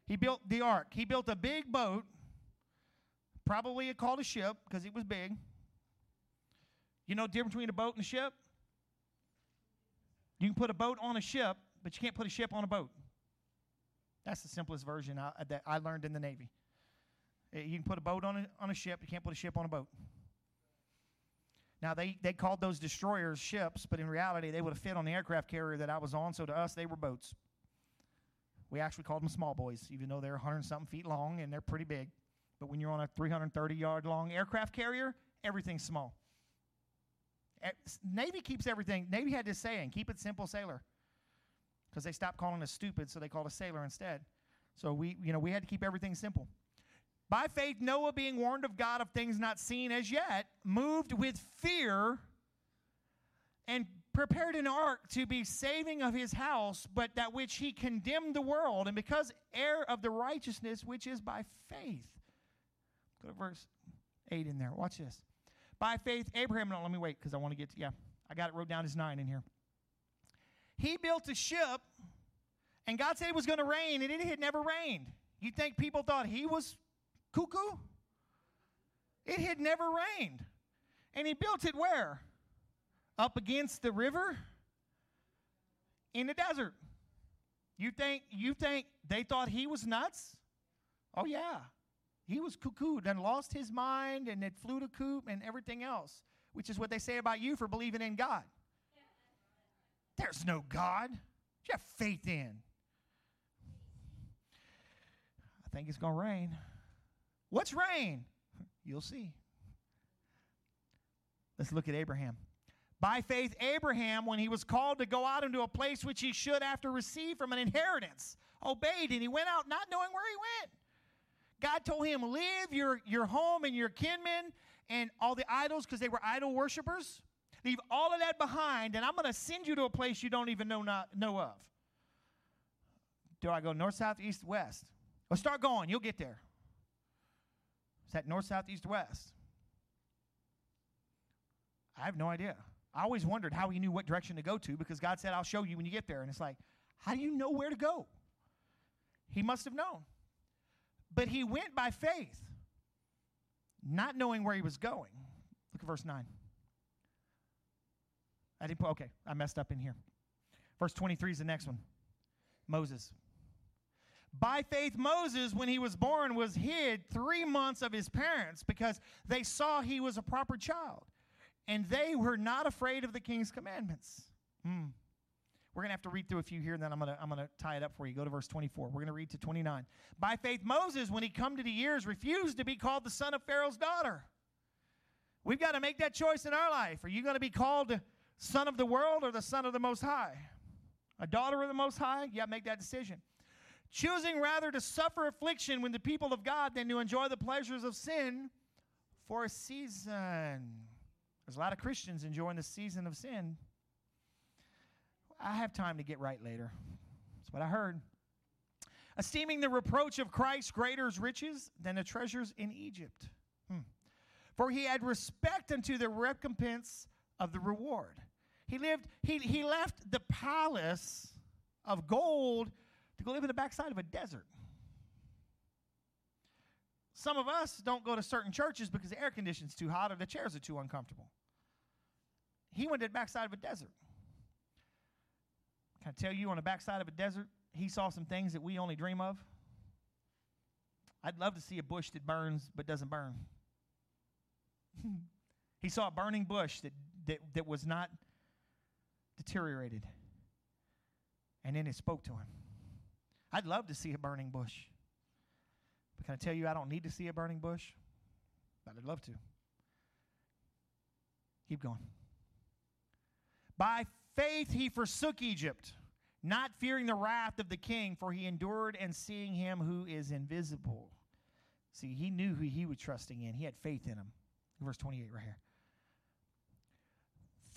He built the ark. He built a big boat, probably called a ship because it was big. You know the difference between a boat and a ship? You can put a boat on a ship, but you can't put a ship on a boat. That's the simplest version I, that I learned in the Navy. Uh, You can put a boat on a, on a ship, you can't put a ship on a boat. Now, they, they called those destroyers ships, but in reality, they would have fit on the aircraft carrier that I was on, so to us, they were boats. We actually called them small boys, even though they're 100 something feet long and they're pretty big. But when you're on a 330 yard long aircraft carrier, everything's small. Eh, Navy keeps everything. Navy had this saying, keep it simple, sailor. Because they stopped calling us stupid, so they called us sailor instead. So we, you know, we had to keep everything simple. By faith, Noah, being warned of God of things not seen as yet, moved with fear and prepared an ark to be saving of his house, but that which he condemned the world, and because heir of the righteousness which is by faith. Go to verse 8 in there. Watch this. By faith, Abraham, no, let me wait because I want to get to, yeah, I got it wrote down as 9 in here. He built a ship, and God said it was going to rain, and it had never rained. You think people thought he was cuckoo? It had never rained. And he built it where? Up against the river? In the desert. You think you think they thought he was nuts? Oh yeah. He was cuckooed and lost his mind and it flew to coop and everything else, which is what they say about you for believing in God. There's no God. You have faith in. I think it's going to rain. What's rain? You'll see. Let's look at Abraham. By faith, Abraham, when he was called to go out into a place which he should after receive from an inheritance, obeyed, and he went out not knowing where he went. God told him, Leave your, your home and your kinmen and all the idols because they were idol worshippers. Leave all of that behind, and I'm going to send you to a place you don't even know, not, know of. Do I go north, south, east, west? Well, start going. You'll get there. Is that north, south, east, west? I have no idea. I always wondered how he knew what direction to go to because God said, I'll show you when you get there. And it's like, how do you know where to go? He must have known. But he went by faith, not knowing where he was going. Look at verse 9. I didn't put, okay, I messed up in here. Verse 23 is the next one Moses. By faith, Moses, when he was born, was hid three months of his parents because they saw he was a proper child. And they were not afraid of the king's commandments. Hmm. We're going to have to read through a few here, and then I'm going to I'm going to tie it up for you. Go to verse 24. We're going to read to 29. By faith, Moses, when he come to the years, refused to be called the son of Pharaoh's daughter. We've got to make that choice in our life. Are you going to be called son of the world or the son of the Most High? A daughter of the Most High? Yeah, make that decision. Choosing rather to suffer affliction when the people of God than to enjoy the pleasures of sin for a season. There's a lot of Christians enjoying the season of sin. I have time to get right later. That's what I heard. Esteeming the reproach of Christ greater as riches than the treasures in Egypt. Hmm. For he had respect unto the recompense of the reward. He lived, he, he left the palace of gold to go live in the backside of a desert. Some of us don't go to certain churches because the air conditioning's too hot or the chairs are too uncomfortable. He went to the backside of a desert. Can I tell you, on the backside of a desert, he saw some things that we only dream of? I'd love to see a bush that burns but doesn't burn. he saw a burning bush that, that, that was not deteriorated. And then it spoke to him. I'd love to see a burning bush. But can I tell you, I don't need to see a burning bush? But I'd love to. Keep going. By faith he forsook Egypt, not fearing the wrath of the king, for he endured and seeing him who is invisible. See, he knew who he was trusting in. He had faith in him. Verse 28 right here.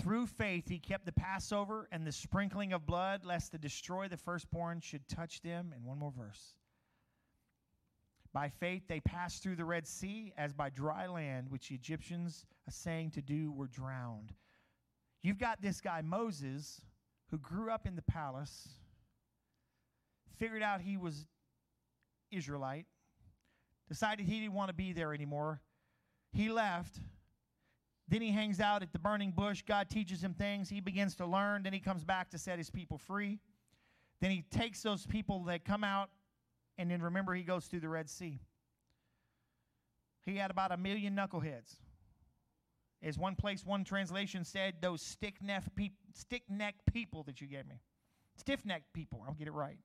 Through faith, he kept the Passover and the sprinkling of blood, lest the destroy the firstborn should touch them. And one more verse. By faith, they passed through the Red Sea as by dry land, which the Egyptians, saying to do, were drowned. You've got this guy, Moses, who grew up in the palace, figured out he was Israelite, decided he didn't want to be there anymore. He left then he hangs out at the burning bush. God teaches him things. He begins to learn. Then he comes back to set his people free. Then he takes those people that come out, and then remember, he goes through the Red Sea. He had about a million knuckleheads. As one place, one translation said, those stick necked peop- stick people that you gave me. Stiff necked people. I'll get it right.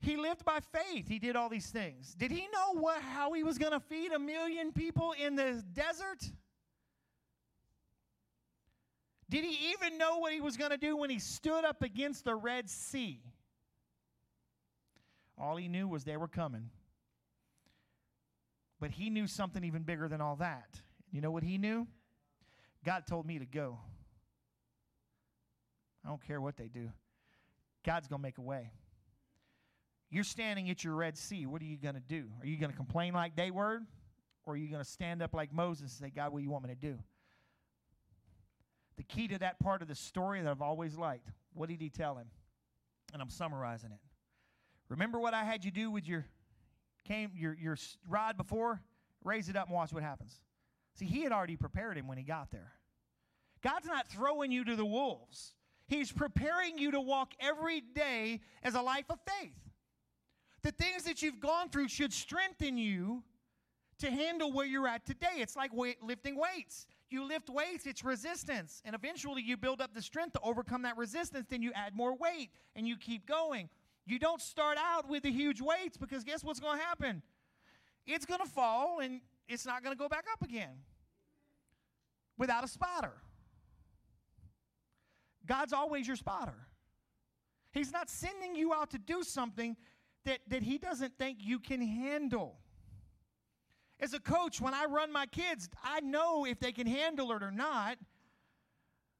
He lived by faith. He did all these things. Did he know what, how he was going to feed a million people in the desert? Did he even know what he was going to do when he stood up against the Red Sea? All he knew was they were coming. But he knew something even bigger than all that. You know what he knew? God told me to go. I don't care what they do. God's going to make a way. You're standing at your Red Sea. What are you going to do? Are you going to complain like they were? Or are you going to stand up like Moses and say, God, what do you want me to do? The key to that part of the story that I've always liked, what did he tell him? And I'm summarizing it. Remember what I had you do with your came your your rod before? Raise it up and watch what happens. See, he had already prepared him when he got there. God's not throwing you to the wolves. He's preparing you to walk every day as a life of faith. The things that you've gone through should strengthen you to handle where you're at today. It's like weight, lifting weights. You lift weights, it's resistance. And eventually you build up the strength to overcome that resistance. Then you add more weight and you keep going. You don't start out with the huge weights because guess what's going to happen? It's going to fall and it's not going to go back up again without a spotter. God's always your spotter. He's not sending you out to do something that, that He doesn't think you can handle. As a coach, when I run my kids, I know if they can handle it or not.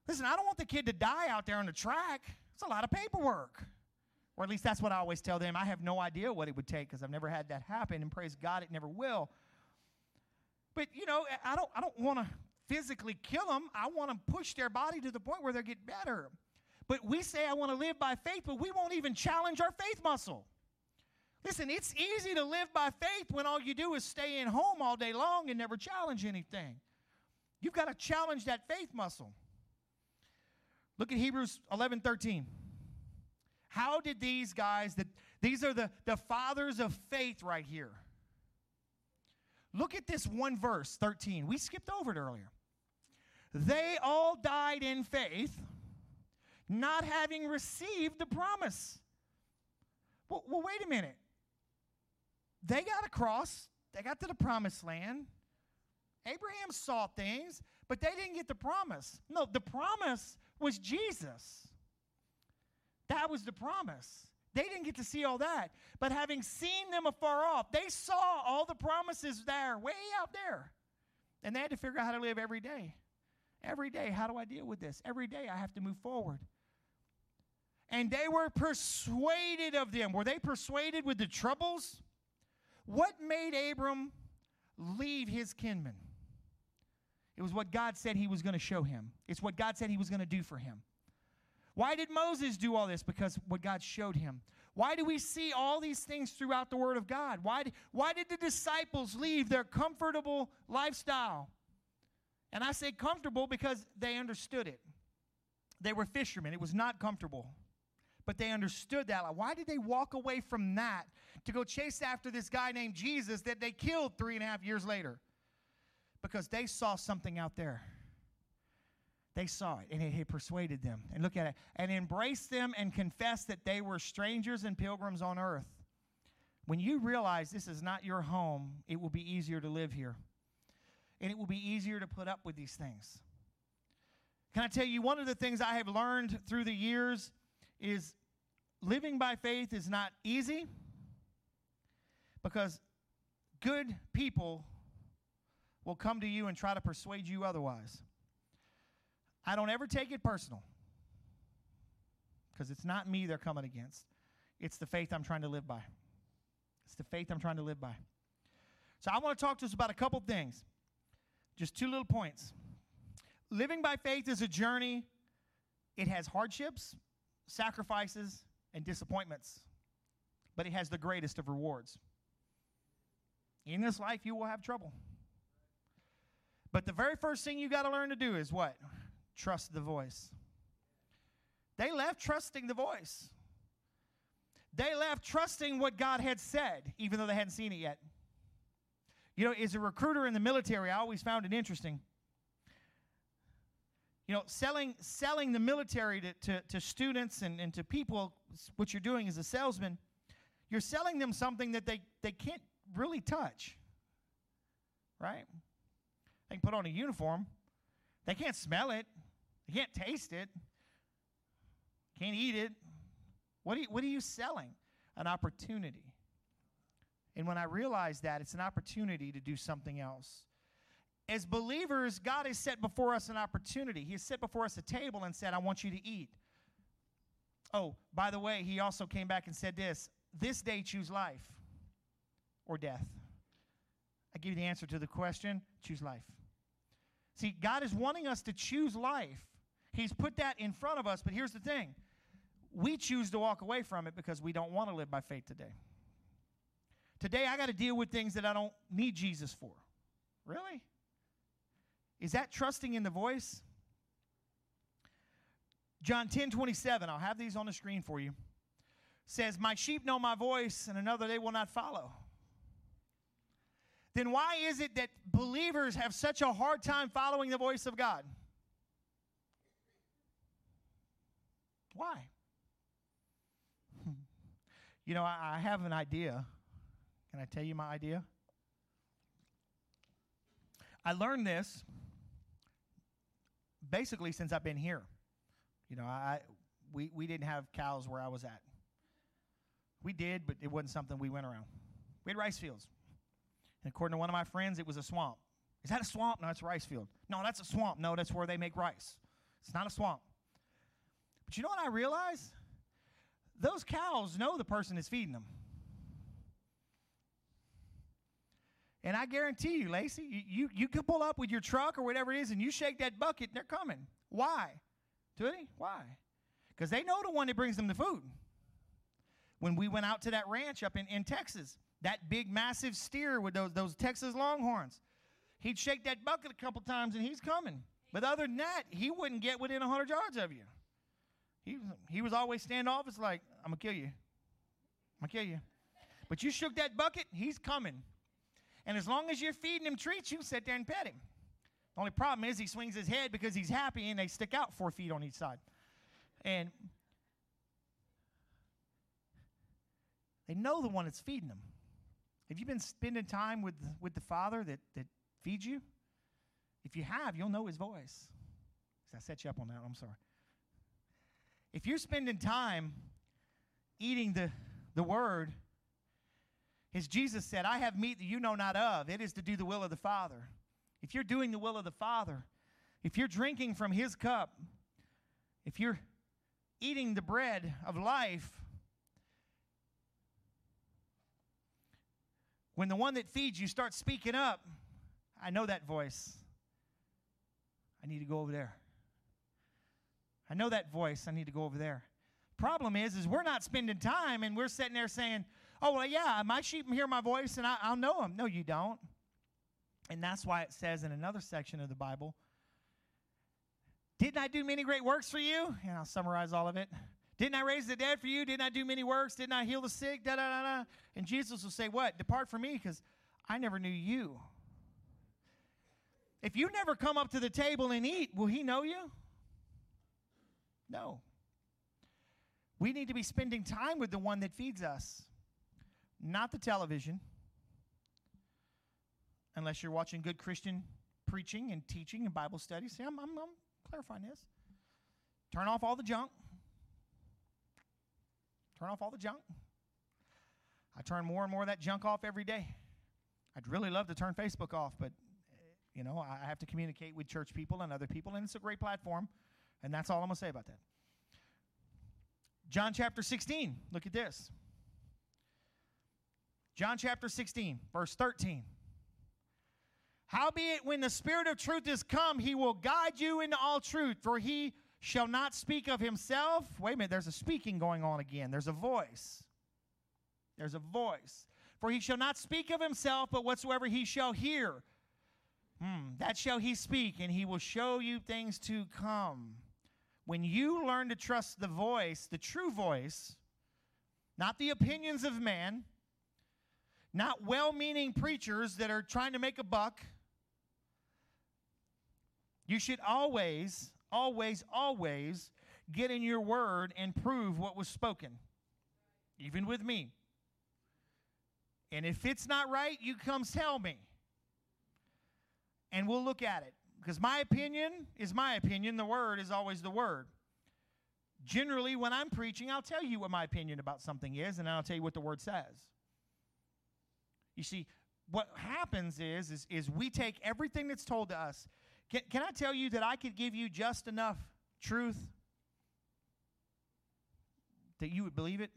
Listen, I don't want the kid to die out there on the track. It's a lot of paperwork. Or at least that's what I always tell them. I have no idea what it would take because I've never had that happen, and praise God, it never will. But you know, I don't I don't want to physically kill them. I want to push their body to the point where they get better. But we say I want to live by faith, but we won't even challenge our faith muscle. Listen, it's easy to live by faith when all you do is stay in home all day long and never challenge anything. You've got to challenge that faith muscle. Look at Hebrews 11 13. How did these guys, that these are the, the fathers of faith right here. Look at this one verse, 13. We skipped over it earlier. They all died in faith, not having received the promise. Well, well, wait a minute. They got across, they got to the promised land. Abraham saw things, but they didn't get the promise. No, the promise was Jesus. That was the promise. They didn't get to see all that. But having seen them afar off, they saw all the promises there, way out there. And they had to figure out how to live every day. Every day, how do I deal with this? Every day, I have to move forward. And they were persuaded of them. Were they persuaded with the troubles? What made Abram leave his kinmen? It was what God said he was going to show him, it's what God said he was going to do for him. Why did Moses do all this? Because what God showed him. Why do we see all these things throughout the Word of God? Why why did the disciples leave their comfortable lifestyle? And I say comfortable because they understood it. They were fishermen, it was not comfortable. But they understood that. Why did they walk away from that to go chase after this guy named Jesus that they killed three and a half years later? Because they saw something out there. They saw it and it had persuaded them. And look at it. And embraced them and confessed that they were strangers and pilgrims on earth. When you realize this is not your home, it will be easier to live here. And it will be easier to put up with these things. Can I tell you, one of the things I have learned through the years is living by faith is not easy because good people will come to you and try to persuade you otherwise. I don't ever take it personal because it's not me they're coming against. It's the faith I'm trying to live by. It's the faith I'm trying to live by. So I want to talk to us about a couple things. Just two little points. Living by faith is a journey. It has hardships, sacrifices, and disappointments, but it has the greatest of rewards. In this life, you will have trouble. But the very first thing you got to learn to do is what? Trust the voice. They left trusting the voice. They left trusting what God had said, even though they hadn't seen it yet. You know, as a recruiter in the military, I always found it interesting. You know, selling, selling the military to, to, to students and, and to people, what you're doing as a salesman, you're selling them something that they, they can't really touch. Right? They can put on a uniform. They can't smell it. They can't taste it. Can't eat it. What you, what are you selling? An opportunity. And when I realized that, it's an opportunity to do something else. As believers, God has set before us an opportunity. He has set before us a table and said, I want you to eat. Oh, by the way, He also came back and said this this day choose life or death. I give you the answer to the question choose life. See, God is wanting us to choose life. He's put that in front of us, but here's the thing we choose to walk away from it because we don't want to live by faith today. Today, I got to deal with things that I don't need Jesus for. Really? Is that trusting in the voice? John 10 27, I'll have these on the screen for you, says, My sheep know my voice, and another they will not follow. Then why is it that believers have such a hard time following the voice of God? Why? You know, I, I have an idea. Can I tell you my idea? I learned this basically since I've been here. You know, I we, we didn't have cows where I was at. We did, but it wasn't something we went around. We had rice fields. And according to one of my friends, it was a swamp. Is that a swamp? No, it's a rice field. No, that's a swamp. No, that's where they make rice. It's not a swamp. But you know what I realize? Those cows know the person is feeding them. And I guarantee you, Lacey, you, you, you can pull up with your truck or whatever it is and you shake that bucket, they're coming. Why? Tootie? Why? Because they know the one that brings them the food. When we went out to that ranch up in, in Texas, that big, massive steer with those, those Texas Longhorns, he'd shake that bucket a couple times and he's coming. But other than that, he wouldn't get within 100 yards of you. He, was, he was always standoffish, like, I'm going to kill you. I'm going to kill you. But you shook that bucket, he's coming. And as long as you're feeding him treats, you sit there and pet him. The only problem is he swings his head because he's happy and they stick out four feet on each side. And they know the one that's feeding them. Have you been spending time with, with the Father that, that feeds you? If you have, you'll know his voice. I set you up on that. I'm sorry. If you're spending time eating the, the word, as Jesus said, I have meat that you know not of. It is to do the will of the Father. If you're doing the will of the Father, if you're drinking from his cup, if you're eating the bread of life, when the one that feeds you starts speaking up, I know that voice. I need to go over there. I know that voice. I need to go over there. Problem is, is we're not spending time and we're sitting there saying, "Oh well, yeah, my sheep hear my voice and I, I'll know them." No, you don't. And that's why it says in another section of the Bible, "Didn't I do many great works for you?" And I'll summarize all of it. Didn't I raise the dead for you? Didn't I do many works? Didn't I heal the sick? Da da da da. And Jesus will say, "What? Depart from me, because I never knew you." If you never come up to the table and eat, will He know you? No. We need to be spending time with the one that feeds us, not the television. Unless you're watching good Christian preaching and teaching and Bible studies. See, I'm, I'm, I'm clarifying this. Turn off all the junk. Turn off all the junk. I turn more and more of that junk off every day. I'd really love to turn Facebook off, but you know, I have to communicate with church people and other people, and it's a great platform. And that's all I'm going to say about that. John chapter 16, look at this. John chapter 16, verse 13. Howbeit, when the Spirit of truth is come, he will guide you into all truth, for he shall not speak of himself. Wait a minute, there's a speaking going on again. There's a voice. There's a voice. For he shall not speak of himself, but whatsoever he shall hear, hmm, that shall he speak, and he will show you things to come. When you learn to trust the voice, the true voice, not the opinions of man, not well meaning preachers that are trying to make a buck. You should always, always, always get in your word and prove what was spoken, even with me. And if it's not right, you come tell me. And we'll look at it. Because my opinion is my opinion. The word is always the word. Generally, when I'm preaching, I'll tell you what my opinion about something is, and I'll tell you what the word says. You see, what happens is, is, is we take everything that's told to us. Can, can I tell you that I could give you just enough truth that you would believe it?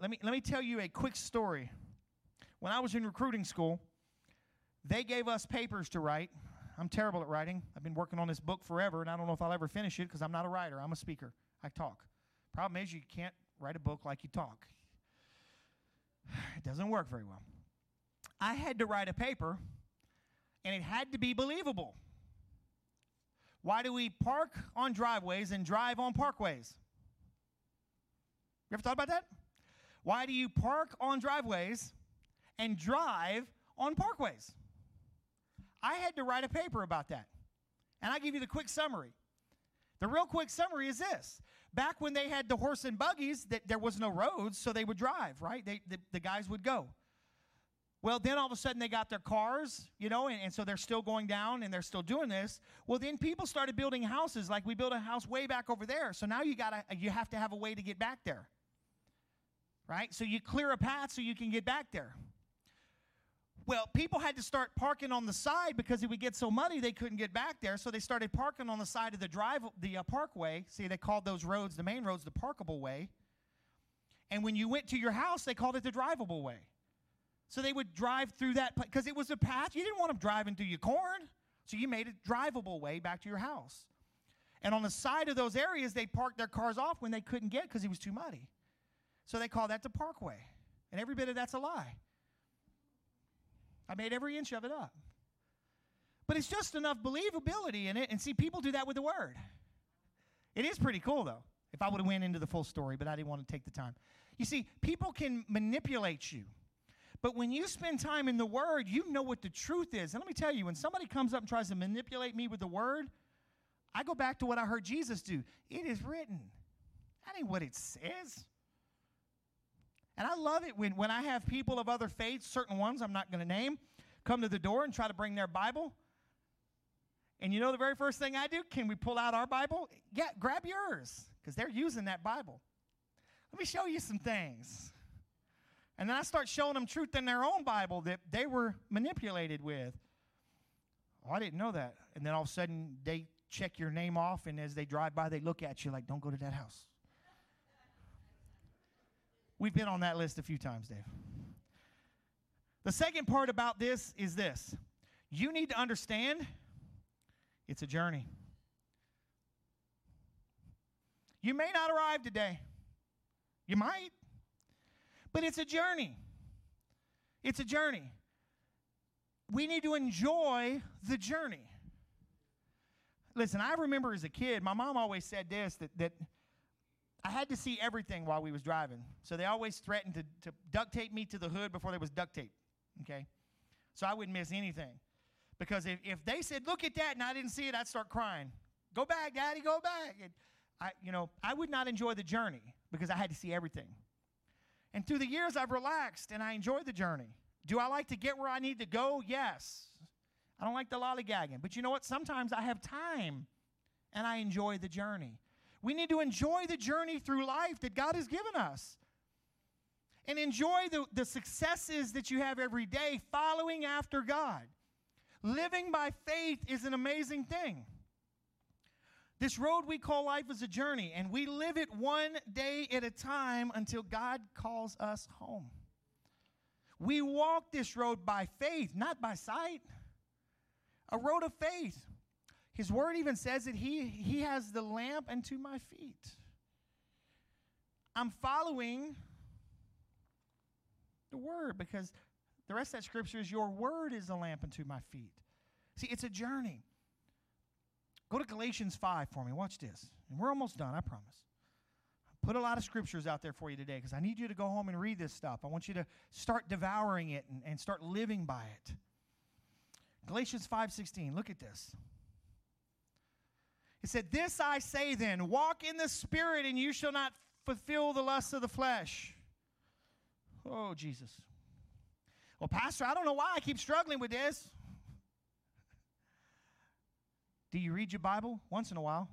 Let me, let me tell you a quick story. When I was in recruiting school, they gave us papers to write. I'm terrible at writing. I've been working on this book forever, and I don't know if I'll ever finish it because I'm not a writer. I'm a speaker. I talk. Problem is, you can't write a book like you talk. It doesn't work very well. I had to write a paper, and it had to be believable. Why do we park on driveways and drive on parkways? You ever thought about that? Why do you park on driveways and drive on parkways? I had to write a paper about that. And I give you the quick summary. The real quick summary is this. Back when they had the horse and buggies, that there was no roads, so they would drive, right? They, the, the guys would go. Well, then all of a sudden they got their cars, you know, and, and so they're still going down and they're still doing this. Well, then people started building houses, like we built a house way back over there. So now you gotta you have to have a way to get back there. Right? So you clear a path so you can get back there. Well, people had to start parking on the side because it would get so muddy they couldn't get back there. So they started parking on the side of the drive, the uh, parkway. See, they called those roads, the main roads, the parkable way. And when you went to your house, they called it the drivable way. So they would drive through that because it was a path. You didn't want them driving through your corn, so you made a drivable way back to your house. And on the side of those areas, they parked their cars off when they couldn't get because it was too muddy. So they called that the parkway. And every bit of that's a lie. I made every inch of it up. But it's just enough believability in it. And see, people do that with the word. It is pretty cool, though, if I would have went into the full story, but I didn't want to take the time. You see, people can manipulate you. But when you spend time in the word, you know what the truth is. And let me tell you, when somebody comes up and tries to manipulate me with the word, I go back to what I heard Jesus do. It is written. That ain't what it says. And I love it when, when I have people of other faiths, certain ones I'm not going to name, come to the door and try to bring their Bible. And you know the very first thing I do? Can we pull out our Bible? Yeah, grab yours, because they're using that Bible. Let me show you some things. And then I start showing them truth in their own Bible that they were manipulated with. Oh, I didn't know that. And then all of a sudden they check your name off, and as they drive by, they look at you like, don't go to that house. We've been on that list a few times, Dave. The second part about this is this you need to understand it's a journey. You may not arrive today, you might, but it's a journey. It's a journey. We need to enjoy the journey. Listen, I remember as a kid, my mom always said this that, that I had to see everything while we was driving. So they always threatened to, to duct tape me to the hood before there was duct tape. Okay? So I wouldn't miss anything. Because if, if they said, look at that, and I didn't see it, I'd start crying. Go back, Daddy, go back. And I, you know, I would not enjoy the journey because I had to see everything. And through the years, I've relaxed and I enjoy the journey. Do I like to get where I need to go? Yes. I don't like the lollygagging. But you know what? Sometimes I have time and I enjoy the journey. We need to enjoy the journey through life that God has given us. And enjoy the, the successes that you have every day following after God. Living by faith is an amazing thing. This road we call life is a journey, and we live it one day at a time until God calls us home. We walk this road by faith, not by sight. A road of faith. His word even says that he, he has the lamp unto my feet. I'm following the word because the rest of that scripture is your word is the lamp unto my feet. See, it's a journey. Go to Galatians 5 for me. Watch this. And we're almost done, I promise. put a lot of scriptures out there for you today because I need you to go home and read this stuff. I want you to start devouring it and, and start living by it. Galatians 5:16. Look at this. It said, This I say then, walk in the Spirit, and you shall not fulfill the lusts of the flesh. Oh, Jesus. Well, Pastor, I don't know why I keep struggling with this. Do you read your Bible once in a while?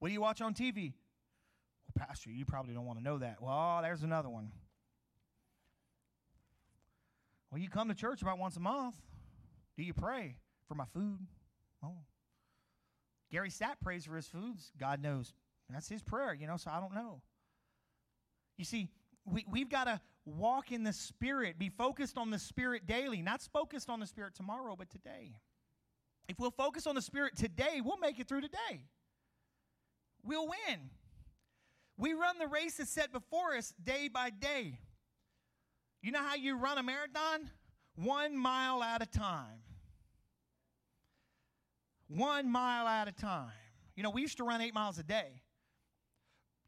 What do you watch on TV? Well, Pastor, you probably don't want to know that. Well, there's another one. Well, you come to church about once a month. Do you pray for my food? Oh. Gary Sapp prays for his foods. God knows. That's his prayer, you know, so I don't know. You see, we, we've got to walk in the Spirit, be focused on the Spirit daily, not focused on the Spirit tomorrow, but today. If we'll focus on the Spirit today, we'll make it through today. We'll win. We run the race that's set before us day by day. You know how you run a marathon? One mile at a time. One mile at a time. You know, we used to run eight miles a day.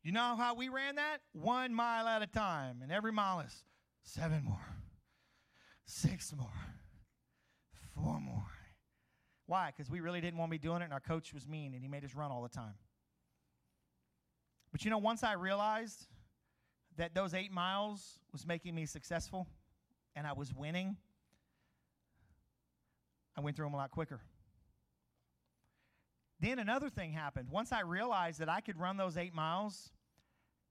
You know how we ran that? One mile at a time. And every mile is seven more, six more, four more. Why? Because we really didn't want to be doing it, and our coach was mean, and he made us run all the time. But you know, once I realized that those eight miles was making me successful and I was winning, I went through them a lot quicker. Then another thing happened. Once I realized that I could run those eight miles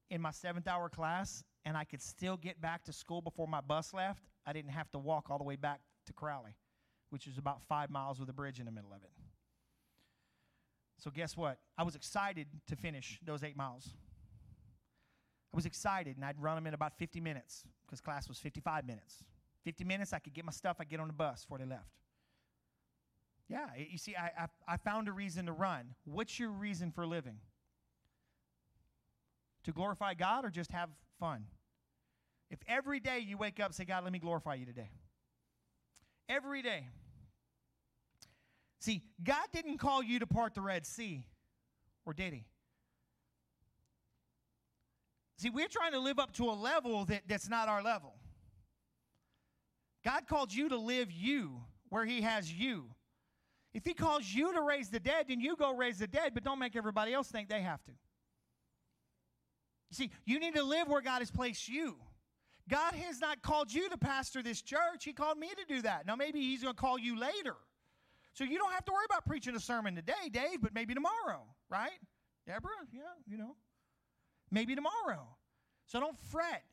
in my seventh hour class and I could still get back to school before my bus left, I didn't have to walk all the way back to Crowley, which is about five miles with a bridge in the middle of it. So, guess what? I was excited to finish those eight miles. I was excited, and I'd run them in about 50 minutes because class was 55 minutes. 50 minutes, I could get my stuff, I'd get on the bus before they left. Yeah, you see, I, I, I found a reason to run. What's your reason for living? To glorify God or just have fun? If every day you wake up say, God, let me glorify you today. Every day. See, God didn't call you to part the Red Sea, or did He? See, we're trying to live up to a level that, that's not our level. God called you to live you where He has you. If He calls you to raise the dead, then you go raise the dead, but don't make everybody else think they have to. You see, you need to live where God has placed you. God has not called you to pastor this church. He called me to do that. Now, maybe He's going to call you later. So you don't have to worry about preaching a sermon today, Dave, but maybe tomorrow, right? Deborah, yeah, you know. Maybe tomorrow. So don't fret.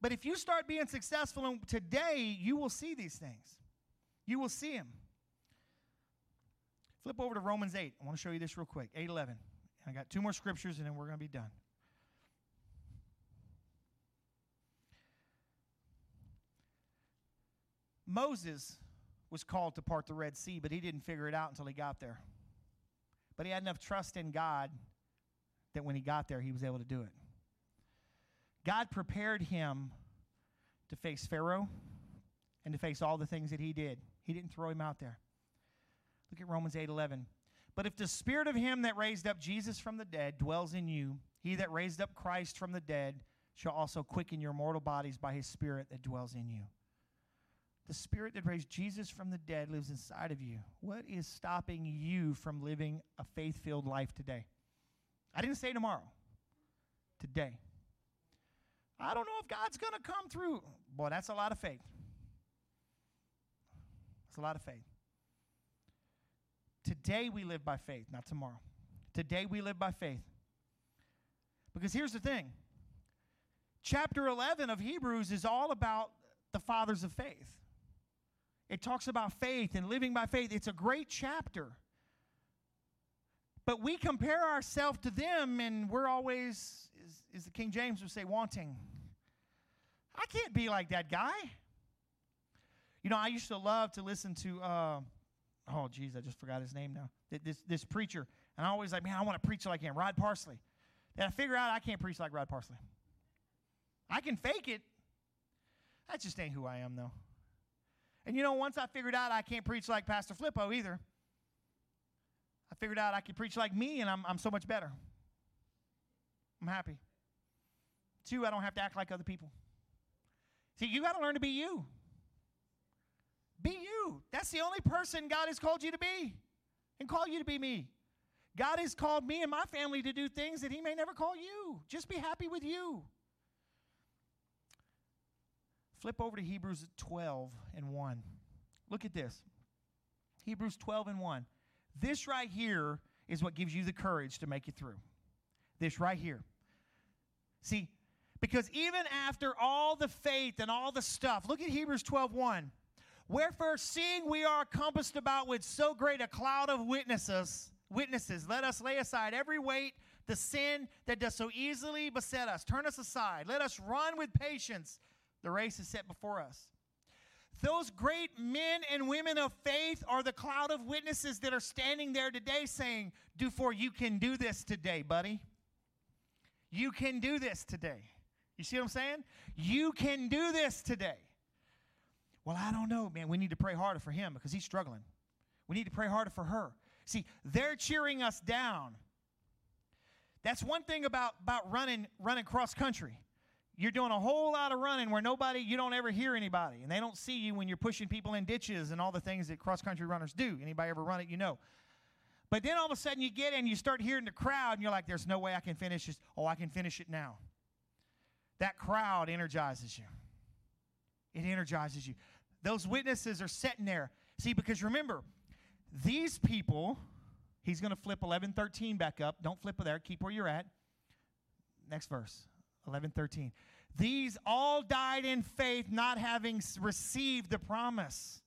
But if you start being successful and today, you will see these things. You will see them. Flip over to Romans 8. I want to show you this real quick. 8:11. I got two more scriptures and then we're going to be done. Moses was called to part the Red Sea, but he didn't figure it out until he got there. But he had enough trust in God that when he got there, he was able to do it. God prepared him to face Pharaoh and to face all the things that he did. He didn't throw him out there. Look at Romans 8:11. But if the spirit of him that raised up Jesus from the dead dwells in you, he that raised up Christ from the dead shall also quicken your mortal bodies by his spirit that dwells in you. The spirit that raised Jesus from the dead lives inside of you. What is stopping you from living a faith filled life today? I didn't say tomorrow, today. I don't know if God's going to come through. Boy, that's a lot of faith. That's a lot of faith. Today we live by faith, not tomorrow. Today we live by faith. Because here's the thing chapter 11 of Hebrews is all about the fathers of faith. It talks about faith and living by faith. It's a great chapter. But we compare ourselves to them, and we're always, as, the King James would say, wanting. I can't be like that guy. You know, I used to love to listen to, uh, oh, geez, I just forgot his name now. This, this preacher. And I always like, man, I want to preach like him, Rod Parsley. And I figure out I can't preach like Rod Parsley. I can fake it. That just ain't who I am, though. And you know, once I figured out I can't preach like Pastor Flippo either, I figured out I could preach like me, and I'm, I'm so much better. I'm happy. Two, I don't have to act like other people. See, you got to learn to be you. Be you. That's the only person God has called you to be and call you to be me. God has called me and my family to do things that He may never call you. Just be happy with you. Flip over to Hebrews 12 and 1. Look at this. Hebrews 12 and 1. This right here is what gives you the courage to make it through. This right here. See, because even after all the faith and all the stuff, look at Hebrews 12 1. Wherefore, seeing we are compassed about with so great a cloud of witnesses, witnesses, let us lay aside every weight, the sin that does so easily beset us. Turn us aside. Let us run with patience. The race is set before us. Those great men and women of faith are the cloud of witnesses that are standing there today saying, Do for you can do this today, buddy. You can do this today. You see what I'm saying? You can do this today. Well, I don't know, man. We need to pray harder for him because he's struggling. We need to pray harder for her. See, they're cheering us down. That's one thing about, about running, running cross country. You're doing a whole lot of running where nobody, you don't ever hear anybody, and they don't see you when you're pushing people in ditches and all the things that cross country runners do. Anybody ever run it, you know. But then all of a sudden you get in, and you start hearing the crowd, and you're like, there's no way I can finish this. Oh, I can finish it now. That crowd energizes you. It energizes you. Those witnesses are sitting there. See, because remember, these people, he's going to flip 11:13 back up. Don't flip there. Keep where you're at. Next verse 11:13. These all died in faith, not having received the promise.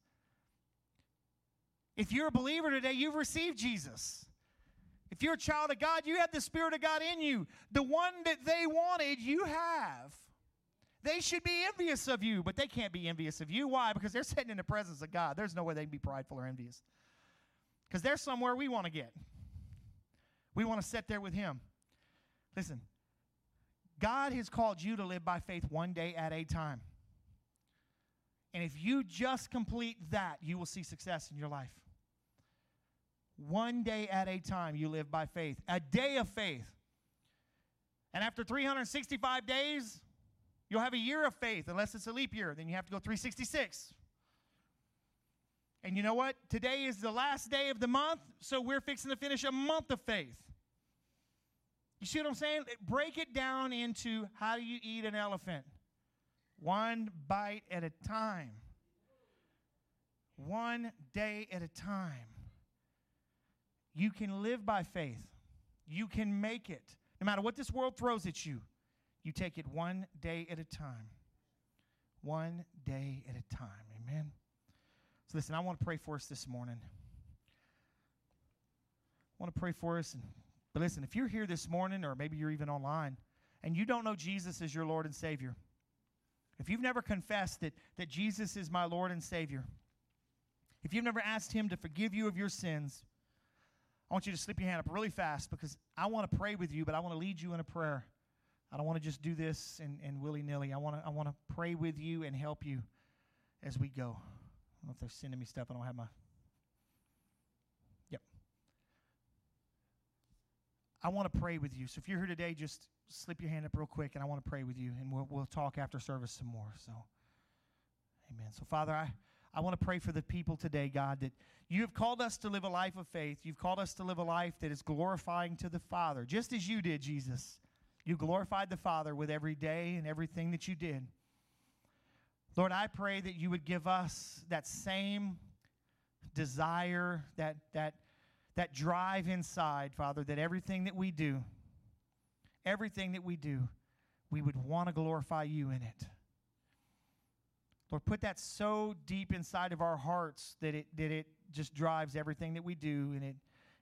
If you're a believer today, you've received Jesus. If you're a child of God, you have the Spirit of God in you. The one that they wanted, you have. They should be envious of you, but they can't be envious of you. Why? Because they're sitting in the presence of God. There's no way they can be prideful or envious. Because they're somewhere we want to get. We want to sit there with Him. Listen, God has called you to live by faith one day at a time. And if you just complete that, you will see success in your life. One day at a time, you live by faith. A day of faith. And after 365 days, you'll have a year of faith, unless it's a leap year. Then you have to go 366. And you know what? Today is the last day of the month, so we're fixing to finish a month of faith. You see what I'm saying? Break it down into how do you eat an elephant? One bite at a time. One day at a time. You can live by faith. You can make it. No matter what this world throws at you, you take it one day at a time. One day at a time. Amen. So, listen, I want to pray for us this morning. I want to pray for us. And, but listen, if you're here this morning, or maybe you're even online, and you don't know Jesus as your Lord and Savior, if you've never confessed that, that Jesus is my Lord and Savior, if you've never asked Him to forgive you of your sins, I want you to slip your hand up really fast because I want to pray with you, but I want to lead you in a prayer. I don't want to just do this and, and willy nilly. I want to I want to pray with you and help you as we go. I don't know if they're sending me stuff. I don't have my. Yep. I want to pray with you. So if you're here today, just slip your hand up real quick, and I want to pray with you, and we'll, we'll talk after service some more. So, amen. So, Father, I. I want to pray for the people today, God, that you have called us to live a life of faith. You've called us to live a life that is glorifying to the Father, just as you did, Jesus. You glorified the Father with every day and everything that you did. Lord, I pray that you would give us that same desire, that, that, that drive inside, Father, that everything that we do, everything that we do, we would want to glorify you in it. Lord, put that so deep inside of our hearts that it, that it just drives everything that we do and it,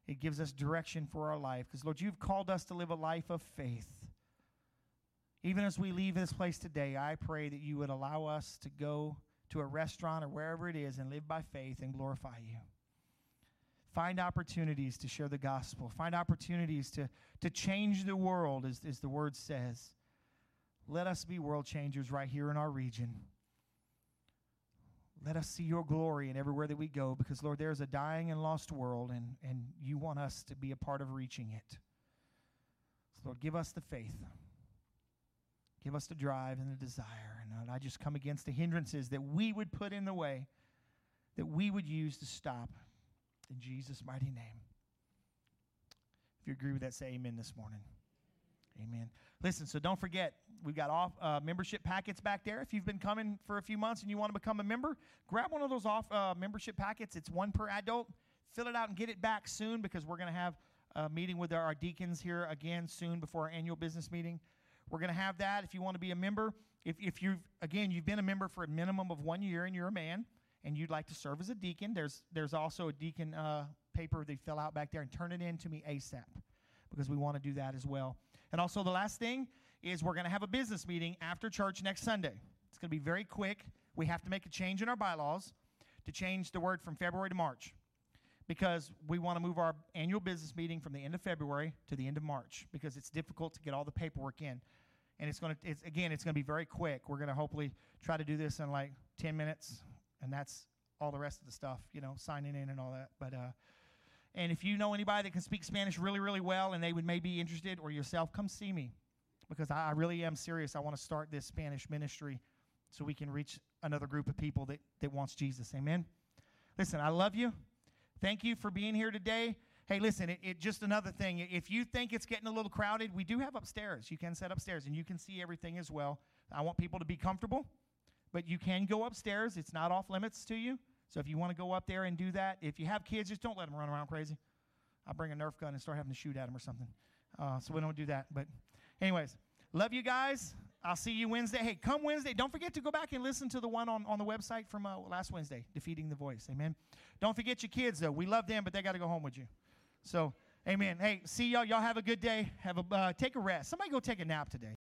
it gives us direction for our life. Because, Lord, you've called us to live a life of faith. Even as we leave this place today, I pray that you would allow us to go to a restaurant or wherever it is and live by faith and glorify you. Find opportunities to share the gospel. Find opportunities to, to change the world, as, as the word says. Let us be world changers right here in our region. let us see your glory in everywhere that we go because, Lord, there's a dying and lost world, and, and you want us to be a part of reaching it. So, Lord, give us the faith. Give us the drive and the desire. And Lord, I just come against the hindrances that we would put in the way, that we would use to stop. In Jesus' mighty name. If you agree with that, say amen this morning. Amen. Listen, so don't forget, we've got off uh, membership packets back there. If you've been coming for a few months and you want to become a member, grab one of those off uh, membership packets. It's one per adult. Fill it out and get it back soon because we're going to have a meeting with our deacons here again soon before our annual business meeting. We're going to have that if you want to be a member. If, if you've, again, you've been a member for a minimum of one year and you're a man and you'd like to serve as a deacon, there's, there's also a deacon uh, paper they fill out back there and turn it in to me ASAP because we want to do that as well. And also, the last thing is we're going to have a business meeting after church next Sunday. It's going to be very quick. We have to make a change in our bylaws to change the word from February to March because we want to move our annual business meeting from the end of February to the end of March because it's difficult to get all the paperwork in. And it's going to, it's, again, it's going to be very quick. We're going to hopefully try to do this in like 10 minutes, and that's all the rest of the stuff, you know, signing in and all that. But, uh, and if you know anybody that can speak Spanish really, really well and they would maybe be interested or yourself, come see me because I, I really am serious. I want to start this Spanish ministry so we can reach another group of people that, that wants Jesus. Amen. Listen, I love you. Thank you for being here today. Hey, listen, it, it, just another thing. If you think it's getting a little crowded, we do have upstairs. You can set upstairs and you can see everything as well. I want people to be comfortable, but you can go upstairs. It's not off limits to you. So if you want to go up there and do that, if you have kids, just don't let them run around crazy. I'll bring a Nerf gun and start having to shoot at them or something. Uh, so we don't do that. But, anyways, love you guys. I'll see you Wednesday. Hey, come Wednesday. Don't forget to go back and listen to the one on, on the website from uh, last Wednesday, Defeating the Voice. Amen. Don't forget your kids, though. We love them, but they got to go home with you. So, amen. Hey, see y'all. Y'all have a good day. Have a uh, take a rest. Somebody go take a nap today.